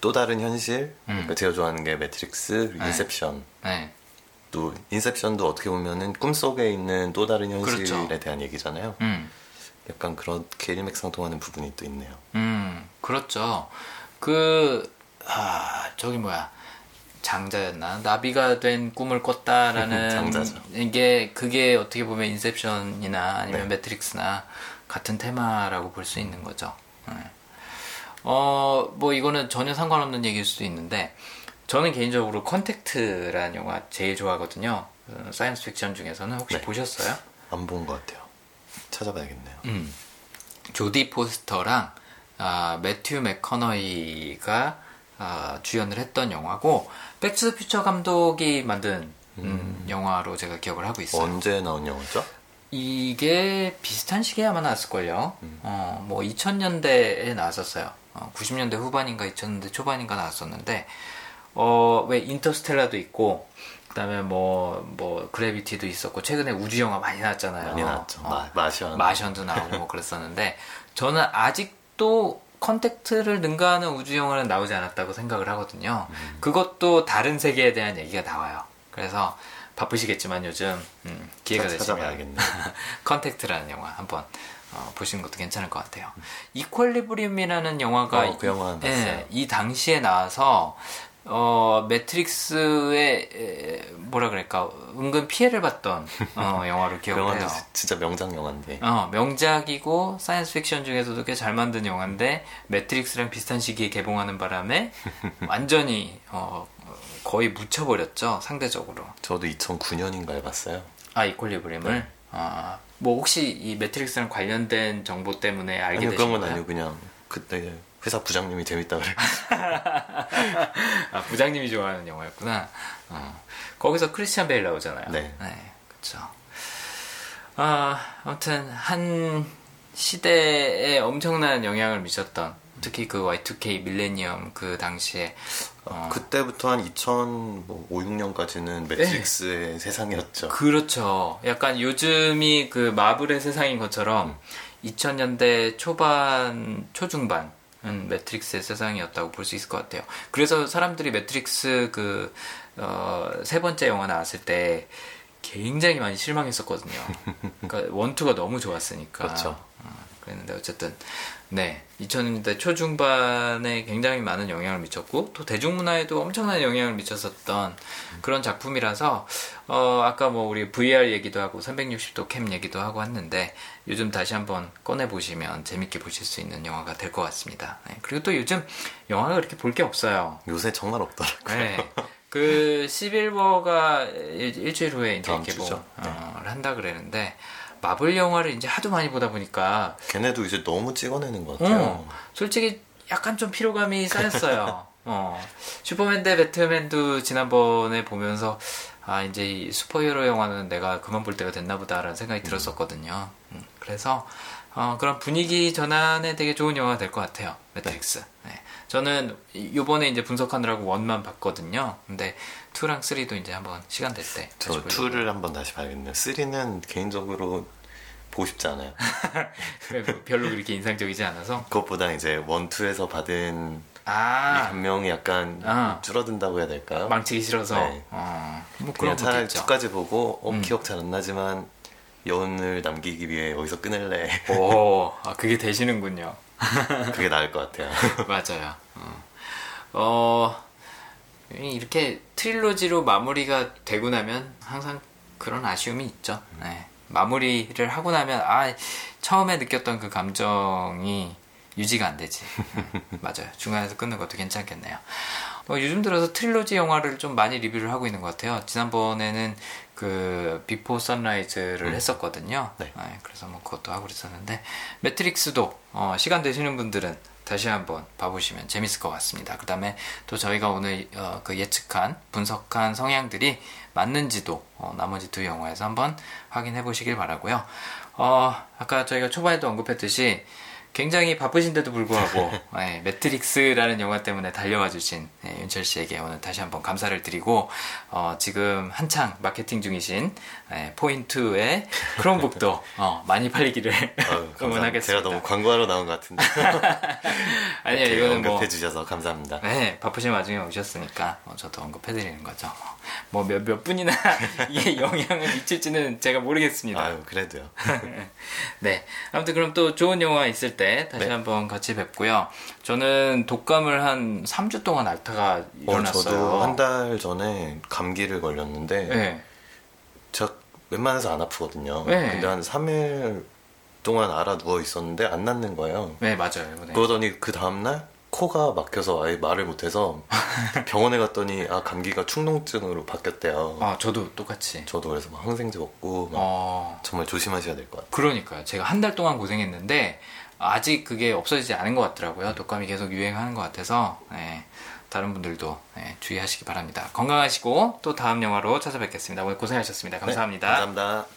또 다른 현실 음. 그러니까 제가 좋아하는 게 매트릭스, 네. 인셉션. 네. 또 인셉션도 어떻게 보면은 꿈속에 있는 또 다른 현실에 그렇죠. 대한 얘기잖아요. 음. 약간 그렇게 일맥상통하는 부분이 또 있네요. 음, 그렇죠. 그, 아, 저기 뭐야. 장자였나? 나비가 된 꿈을 꿨다라는. <laughs> 장자죠. 이게, 그게 어떻게 보면 인셉션이나 아니면 네. 매트릭스나 같은 테마라고 볼 수 있는 거죠. 네. 어, 뭐 이거는 전혀 상관없는 얘기일 수도 있는데, 저는 개인적으로 컨택트라는 영화 제일 좋아하거든요. 어, 사이언스 픽션 중에서는 혹시 네. 보셨어요? 안 본 것 같아요. 찾아봐야겠네요. 음. 조디 포스터랑 아, 매튜 맥커너이가 아, 주연을 했던 영화고 백투더 퓨처 감독이 만든 음, 음. 영화로 제가 기억을 하고 있어요. 언제 나온 영화죠? 이게 비슷한 시기에 아마 나왔을걸요. 음. 어, 뭐 2000년대에 나왔었어요. 어, 90년대 후반인가 2000년대 초반인가 나왔었는데 어, 왜 인터스텔라도 있고 그다음에 뭐뭐 뭐 그래비티도 있었고 최근에 우주 영화 많이 나왔잖아요. 많이 나왔죠. 어, 마션. 마션도 나오고 뭐 그랬었는데 저는 아직도 컨택트를 능가하는 우주 영화는 나오지 않았다고 생각을 하거든요. 음. 그것도 다른 세계에 대한 얘기가 나와요. 그래서 바쁘시겠지만 요즘 음, 기회가 되시면 <laughs> 컨택트라는 영화 한번 어, 보시는 것도 괜찮을 것 같아요. 이퀼리브리엄이라는 영화가 어, 그 영화는 예, 이 당시에 나와서 어, 매트릭스의 뭐라 그럴까 은근 피해를 봤던 어, 영화로 기억을 해요. 진짜 명작 영화인데. 어, 명작이고 사이언스 픽션 중에서도 꽤 잘 만든 영화인데 매트릭스랑 비슷한 시기에 개봉하는 바람에 <laughs> 완전히 어, 거의 묻혀버렸죠 상대적으로. 저도 2009년인가에 봤어요. 아 이퀼리브리엄을. 네. 아, 뭐 혹시 이 매트릭스랑 관련된 정보 때문에 알게 되신 거예요? 그런 건 아니고 그냥 그때 회사 부장님이 재밌다 그래. <laughs> 아 부장님이 좋아하는 영화였구나. 어. 거기서 크리스찬 베일 나오잖아요. 네. 네, 그렇죠. 아 아무튼 한 시대에 엄청난 영향을 미쳤던 특히 그 Y2K 밀레니엄 그 당시에 어. 그때부터 한 2005, 6년까지는 매트릭스의 네. 세상이었죠. 그렇죠. 약간 요즘이 그 마블의 세상인 것처럼 음. 2000년대 초반, 초중반 음, 매트릭스의 세상이었다고 볼 수 있을 것 같아요. 그래서 사람들이 매트릭스 그, 어, 세 번째 영화 나왔을 때 굉장히 많이 실망했었거든요. <laughs> 그러니까 one, two가 너무 좋았으니까. 그렇죠. 어, 그랬는데 어쨌든 네 2000년대 초중반에 굉장히 많은 영향을 미쳤고 또 대중문화에도 엄청난 영향을 미쳤었던 그런 작품이라서 어 아까 뭐 우리 VR 얘기도 하고 360도 캠 얘기도 하고 했는데 요즘 다시 한번 꺼내 보시면 재밌게 보실 수 있는 영화가 될 것 같습니다. 네, 그리고 또 요즘 영화가 그렇게 볼 게 없어요. 요새 정말 없더라고요. 네. 그 시빌버가 일주일 후에 이제 개봉을 네. 한다 그랬는데 마블 영화를 이제 하도 많이 보다 보니까 걔네도 이제 너무 찍어내는 것 같아요. 어, 솔직히 약간 좀 피로감이 <laughs> 쌓였어요. 어, 슈퍼맨 대 배트맨도 지난번에 보면서 아 이제 이 슈퍼히어로 영화는 내가 그만 볼 때가 됐나 보다라는 생각이 들었었거든요. 음, 그래서 어, 그런 분위기 전환에 되게 좋은 영화가 될 것 같아요. 매트릭스. 네. 저는 요번에 이제 분석하느라고 one만 봤거든요. 근데 2랑 3도 이제 한번 시간 될 때. 저 2를 한번 다시 봐야겠네요. 3는 개인적으로 보고 싶지 않아요. <laughs> 별로 그렇게 인상적이지 않아서. 그것보다 이제 1, 2에서 받은 아. 감명이 약간 아. 줄어든다고 해야 될까요? 망치기 싫어서. 네. 어. 뭐 그냥 차라리 2까지 보고 어, 음. 기억 잘 안 나지만 여운을 남기기 위해 어디서 끊을래. 오, 아, 그게 되시는군요. <laughs> 그게 나을 것 같아요. <laughs> 맞아요. 어. 어, 이렇게 트릴로지로 마무리가 되고 나면 항상 그런 아쉬움이 있죠. 네. 마무리를 하고 나면 아 처음에 느꼈던 그 감정이 유지가 안 되지. 맞아요. 중간에서 끊는 것도 괜찮겠네요. 어, 요즘 들어서 트릴로지 영화를 좀 많이 리뷰를 하고 있는 것 같아요. 지난번에는 그 비포 선라이즈를 음. 했었거든요. 네. 네, 그래서 뭐 그것도 하고 그랬었는데 매트릭스도 어, 시간 되시는 분들은 다시 한번 봐보시면 재밌을 것 같습니다. 그 다음에 또 저희가 오늘 어, 그 예측한 분석한 성향들이 맞는지도 어, 나머지 두 영화에서 한번 확인해 보시길 바라고요. 어, 아까 저희가 초반에도 언급했듯이 굉장히 바쁘신데도 불구하고 네, <laughs> 매트릭스라는 영화 때문에 달려와 주신 네, 윤철 씨에게 오늘 다시 한번 감사를 드리고 어, 지금 한창 마케팅 중이신 네, 포인트의 크롬북도 <laughs> 어, 많이 팔리기를 <laughs> 응원하겠습니다. 제가 너무 광고하러 나온 것 같은데 <laughs> 아니요 이거는 뭐 언급해 주셔서 감사합니다. 네 바쁘신 와중에 오셨으니까 어, 저도 언급해 드리는 거죠. 뭐 몇 몇 분이나 이게 영향을 미칠지는 제가 모르겠습니다. 아유 그래도요. 네 아무튼 그럼 또 좋은 영화 있을 때때 다시 네. 한번 같이 뵙고요. 저는 독감을 한 3주 동안 앓다가 일어났어요. 어, 저도 한 달 전에 감기를 걸렸는데 네. 제가 웬만해서 안 아프거든요. 네. 근데 한 3일 동안 알아 누워 있었는데 안 낫는 거예요. 네, 맞아요. 네. 그러더니 그 다음날 코가 막혀서 아예 말을 못해서 <laughs> 병원에 갔더니 아 감기가 충농증으로 바뀌었대요. 아 저도 똑같이. 저도 그래서 막 항생제 먹고 막 어... 정말 조심하셔야 될 것 같아요. 그러니까요. 제가 한 달 동안 고생했는데 아직 그게 없어지지 않은 것 같더라고요. 독감이 계속 유행하는 것 같아서 네, 다른 분들도 네, 주의하시기 바랍니다. 건강하시고 또 다음 영화로 찾아뵙겠습니다. 오늘 고생하셨습니다. 감사합니다. 네, 감사합니다.